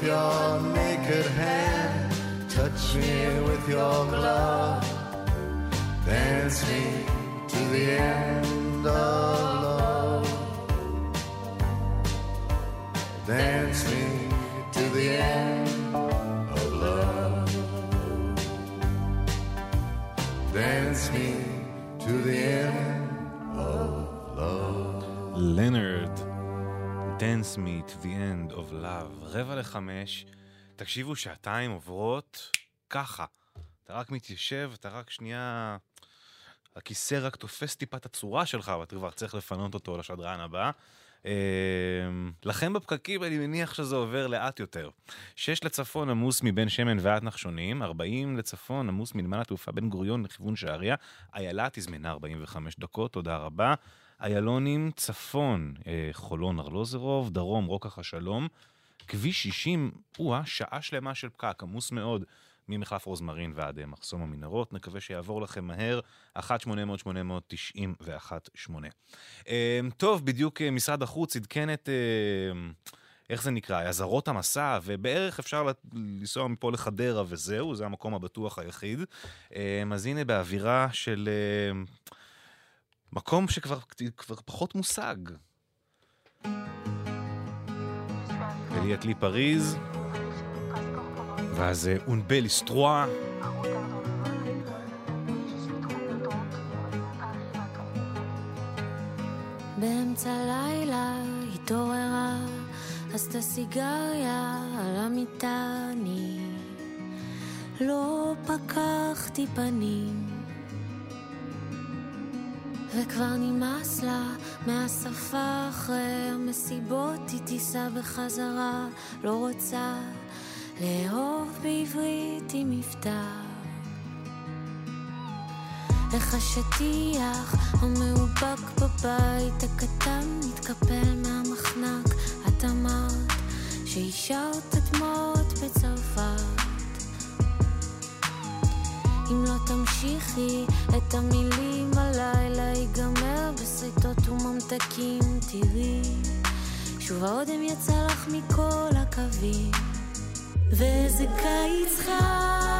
with your naked hand, touch me with your glove. Dance me to the end of Dance me to the end of love, רבע לחמש, תקשיבו, שעתיים עוברות ככה. אתה רק מתיישב, אתה רק שנייה... הכיסא רק תופס טיפה את הצורה שלך, ואתה כבר צריך לפנות אותו לשדרן הבא. אה, לכם בפקקים אני מניח שזה עובר לאט יותר. 6 לצפון עמוס מבן שמן ועד נחשונים, 40 לצפון עמוס מנמל התעופה בן גוריון לכיוון שעריה, איילה תזמנה 45 דקות, תודה רבה. איילונים צפון, אה, חולון ארלוזרוב, דרום רוקח השלום, כביש 60, או-אה, שעה שלמה של פקק, עמוס מאוד. ממחלף רוזמרין ועד אה, מחסום המנהרות, נקווה שיעבור לכם מהר, 1-800-891-8. אה, טוב, בדיוק משרד החוץ עדכן את, איך זה נקרא, אזהרות המסע, ובערך אפשר לנסוע מפה לחדרה וזהו, זה המקום הבטוח היחיד. אז הנה באווירה של מקום שכבר כבר פחות מושג. אליית לי פריז, ואז אה, און בל היסטרוע. באמצע לילה התעוררה, עשתה סיגריה על המיטה, אני לא פקחתי פנים. וכבר נמאס לה מהשפה אחרי המסיבות, היא תיסע בחזרה, לא רוצה לאהוב בעברית עם מבטא. איך השטיח המאובק בבית הקטן מתקפל מהמחנק את אמרת שאישרת אתמול בצרפת אם לא תמשיכי את המילים הלילה ייגמר בסריטות וממתקים. תראי שוב האודם יצא לך מכל הקווים וזה קיץ חם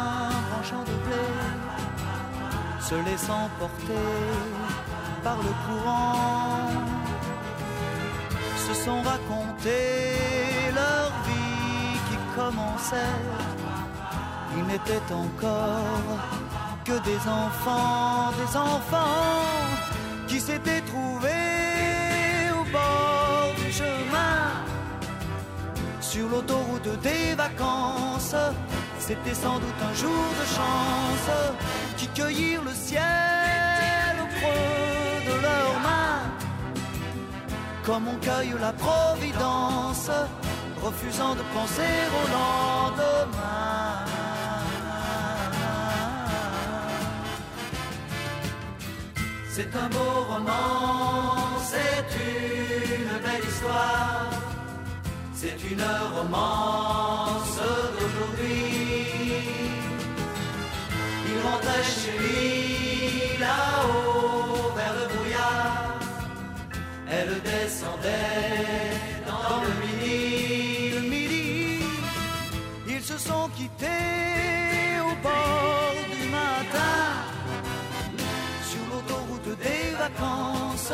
se laissant porter par le courant, se sont racontés leur vie qui commençait. Ils n'étaient encore que des enfants, des enfants qui s'étaient trouvés au bord du chemin sur l'autoroute des vacances. C'était sans doute un jour de chance qui cueillirent le ciel au creux de leurs mains, comme on cueille la providence, refusant de penser au lendemain. C'est un beau roman, c'est une belle histoire. C'est une romance d'aujourd'hui. Il rentrait chez lui là-haut vers le brouillard. Elle descendait dans le midi. Le midi, ils se sont quittés au bord du matin. Sur l'autoroute des vacances,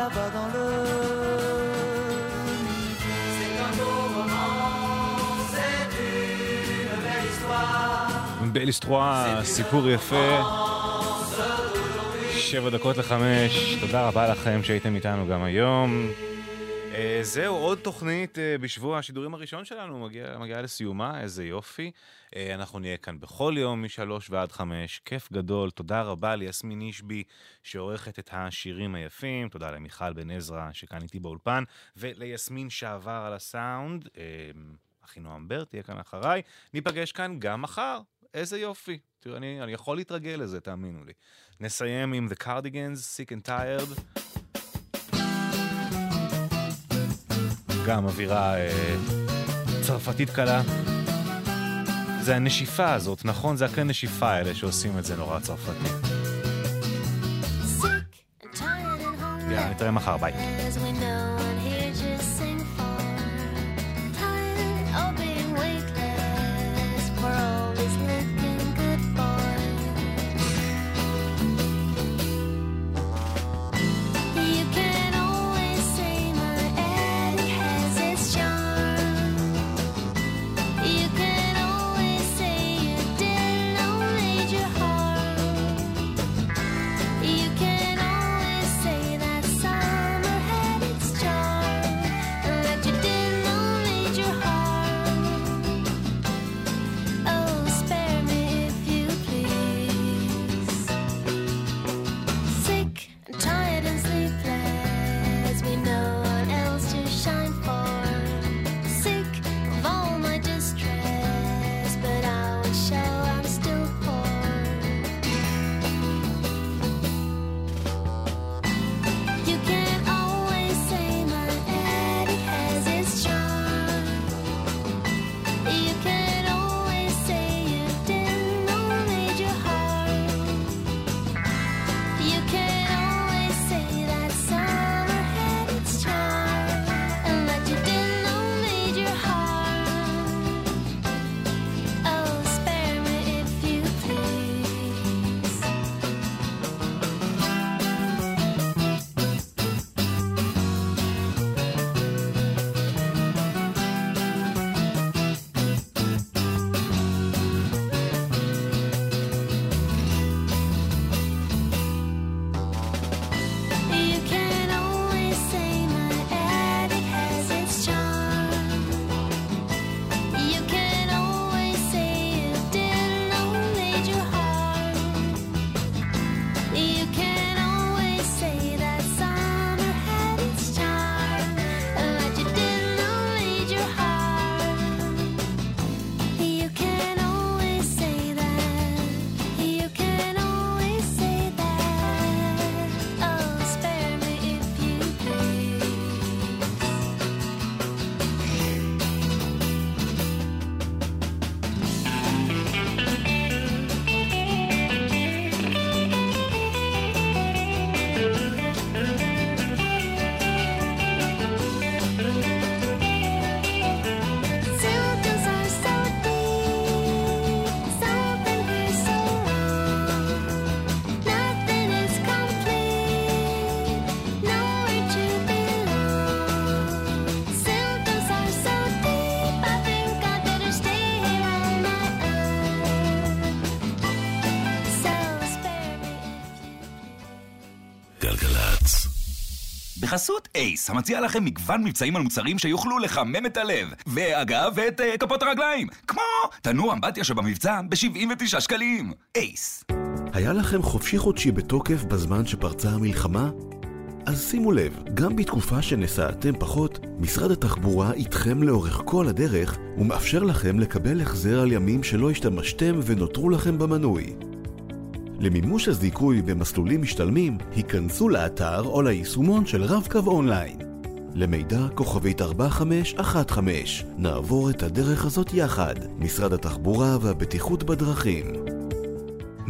là-bas dans le midi. C'est un beau roman, c'est une belle histoire. בל היסטרוע, סיפור יפה. שבע דקות לחמש, תודה רבה לכם שהייתם איתנו גם היום. אה, זהו, עוד תוכנית אה, בשבוע השידורים הראשון שלנו מגיעה מגיע לסיומה, איזה יופי. אה, אנחנו נהיה כאן בכל יום משלוש ועד חמש, כיף גדול, תודה רבה ליסמין אישבי שעורכת את השירים היפים, תודה למיכל בן עזרא שכאן איתי באולפן, וליסמין שעבר על הסאונד, אחינועם בר תהיה כאן אחריי, ניפגש כאן גם מחר, איזה יופי. תראו, אני, אני יכול להתרגל לזה, תאמינו לי. נסיים עם The Cardigans, Sick and Tired. גם אווירה אה, צרפתית קלה. זה הנשיפה הזאת, נכון? זה הכלי נשיפה האלה שעושים את זה נורא צרפתי. יאללה, נתראה מחר, ביי. בחסות אייס, המציע לכם מגוון מבצעים על מוצרים שיוכלו לחמם את הלב. ואגב, את uh, כפות הרגליים. כמו תנור אמבטיה שבמבצע ב-79 שקלים. אייס. היה לכם חופשי חודשי בתוקף בזמן שפרצה המלחמה? אז שימו לב, גם בתקופה שנסעתם פחות, משרד התחבורה איתכם לאורך כל הדרך ומאפשר לכם לקבל החזר על ימים שלא השתמשתם ונותרו לכם במנוי. למימוש הזיכוי במסלולים משתלמים, היכנסו לאתר או ליישומון של רב-קו אונליין. למידע כוכבית 4515, נעבור את הדרך הזאת יחד, משרד התחבורה והבטיחות בדרכים.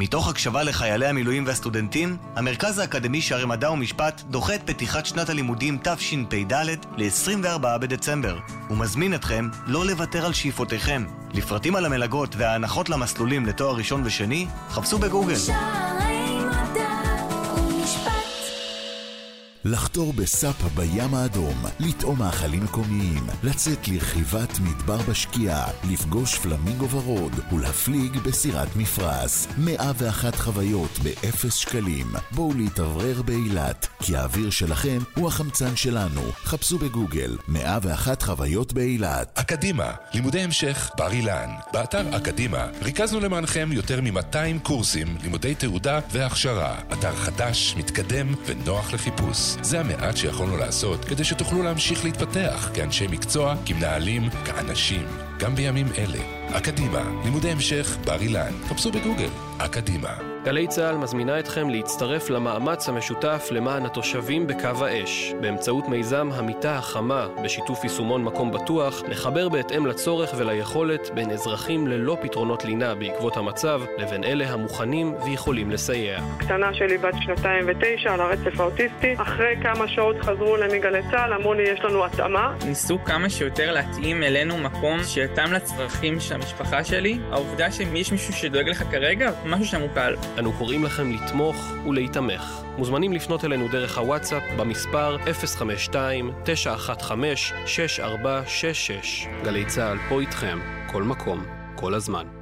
מתוך הקשבה לחיילי המילואים והסטודנטים, המרכז האקדמי שערי מדע ומשפט דוחה את פתיחת שנת הלימודים תשפ"ד ל-24 בדצמבר, ומזמין אתכם לא לוותר על שאיפותיכם. לפרטים על המלגות וההנחות למסלולים לתואר ראשון ושני, חפשו בגוגל. שערי לחתור בסאפה בים האדום, לטעום מאכלים מקומיים, לצאת לרכיבת מדבר בשקיעה, לפגוש פלמינגו ורוד ולהפליג בסירת מפרש. 101 חוויות באפס שקלים. בואו להתאוורר באילת, כי האוויר שלכם הוא החמצן שלנו. חפשו בגוגל 101 חוויות באילת. אקדימה, לימודי המשך בר אילן. באתר אקדימה ריכזנו למענכם יותר מ-200 קורסים, לימודי תעודה והכשרה. אתר חדש, מתקדם ונוח לחיפוש. זה המעט שיכולנו לעשות כדי שתוכלו להמשיך להתפתח כאנשי מקצוע, כמנהלים, כאנשים, גם בימים אלה. אקדימה, לימודי המשך בר אילן. חפשו בגוגל, אקדימה. גלי צה"ל מזמינה אתכם להצטרף למאמץ המשותף למען התושבים בקו האש, באמצעות מיזם המיטה החמה, בשיתוף יישומון מקום בטוח, לחבר בהתאם לצורך וליכולת בין אזרחים ללא פתרונות לינה בעקבות המצב, לבין אלה המוכנים ויכולים לסייע. הקטנה שלי בת שנתיים ותשע על הרצף האוטיסטי. אחרי כמה שעות חזרו אליי מגלי צה"ל, אמרו לי יש לנו התאמה. ניסו כמה שיותר להתאים אלינו מקום שיתאם לצרכים של המשפחה שלי. העובדה שיש מישהו שדואג לך כרגע, משהו שם הוא קל. אנו קוראים לכם לתמוך ולהיתמך. מוזמנים לפנות אלינו דרך הוואטסאפ במספר 052-915-6466. גלי צה"ל פה איתכם, כל מקום, כל הזמן.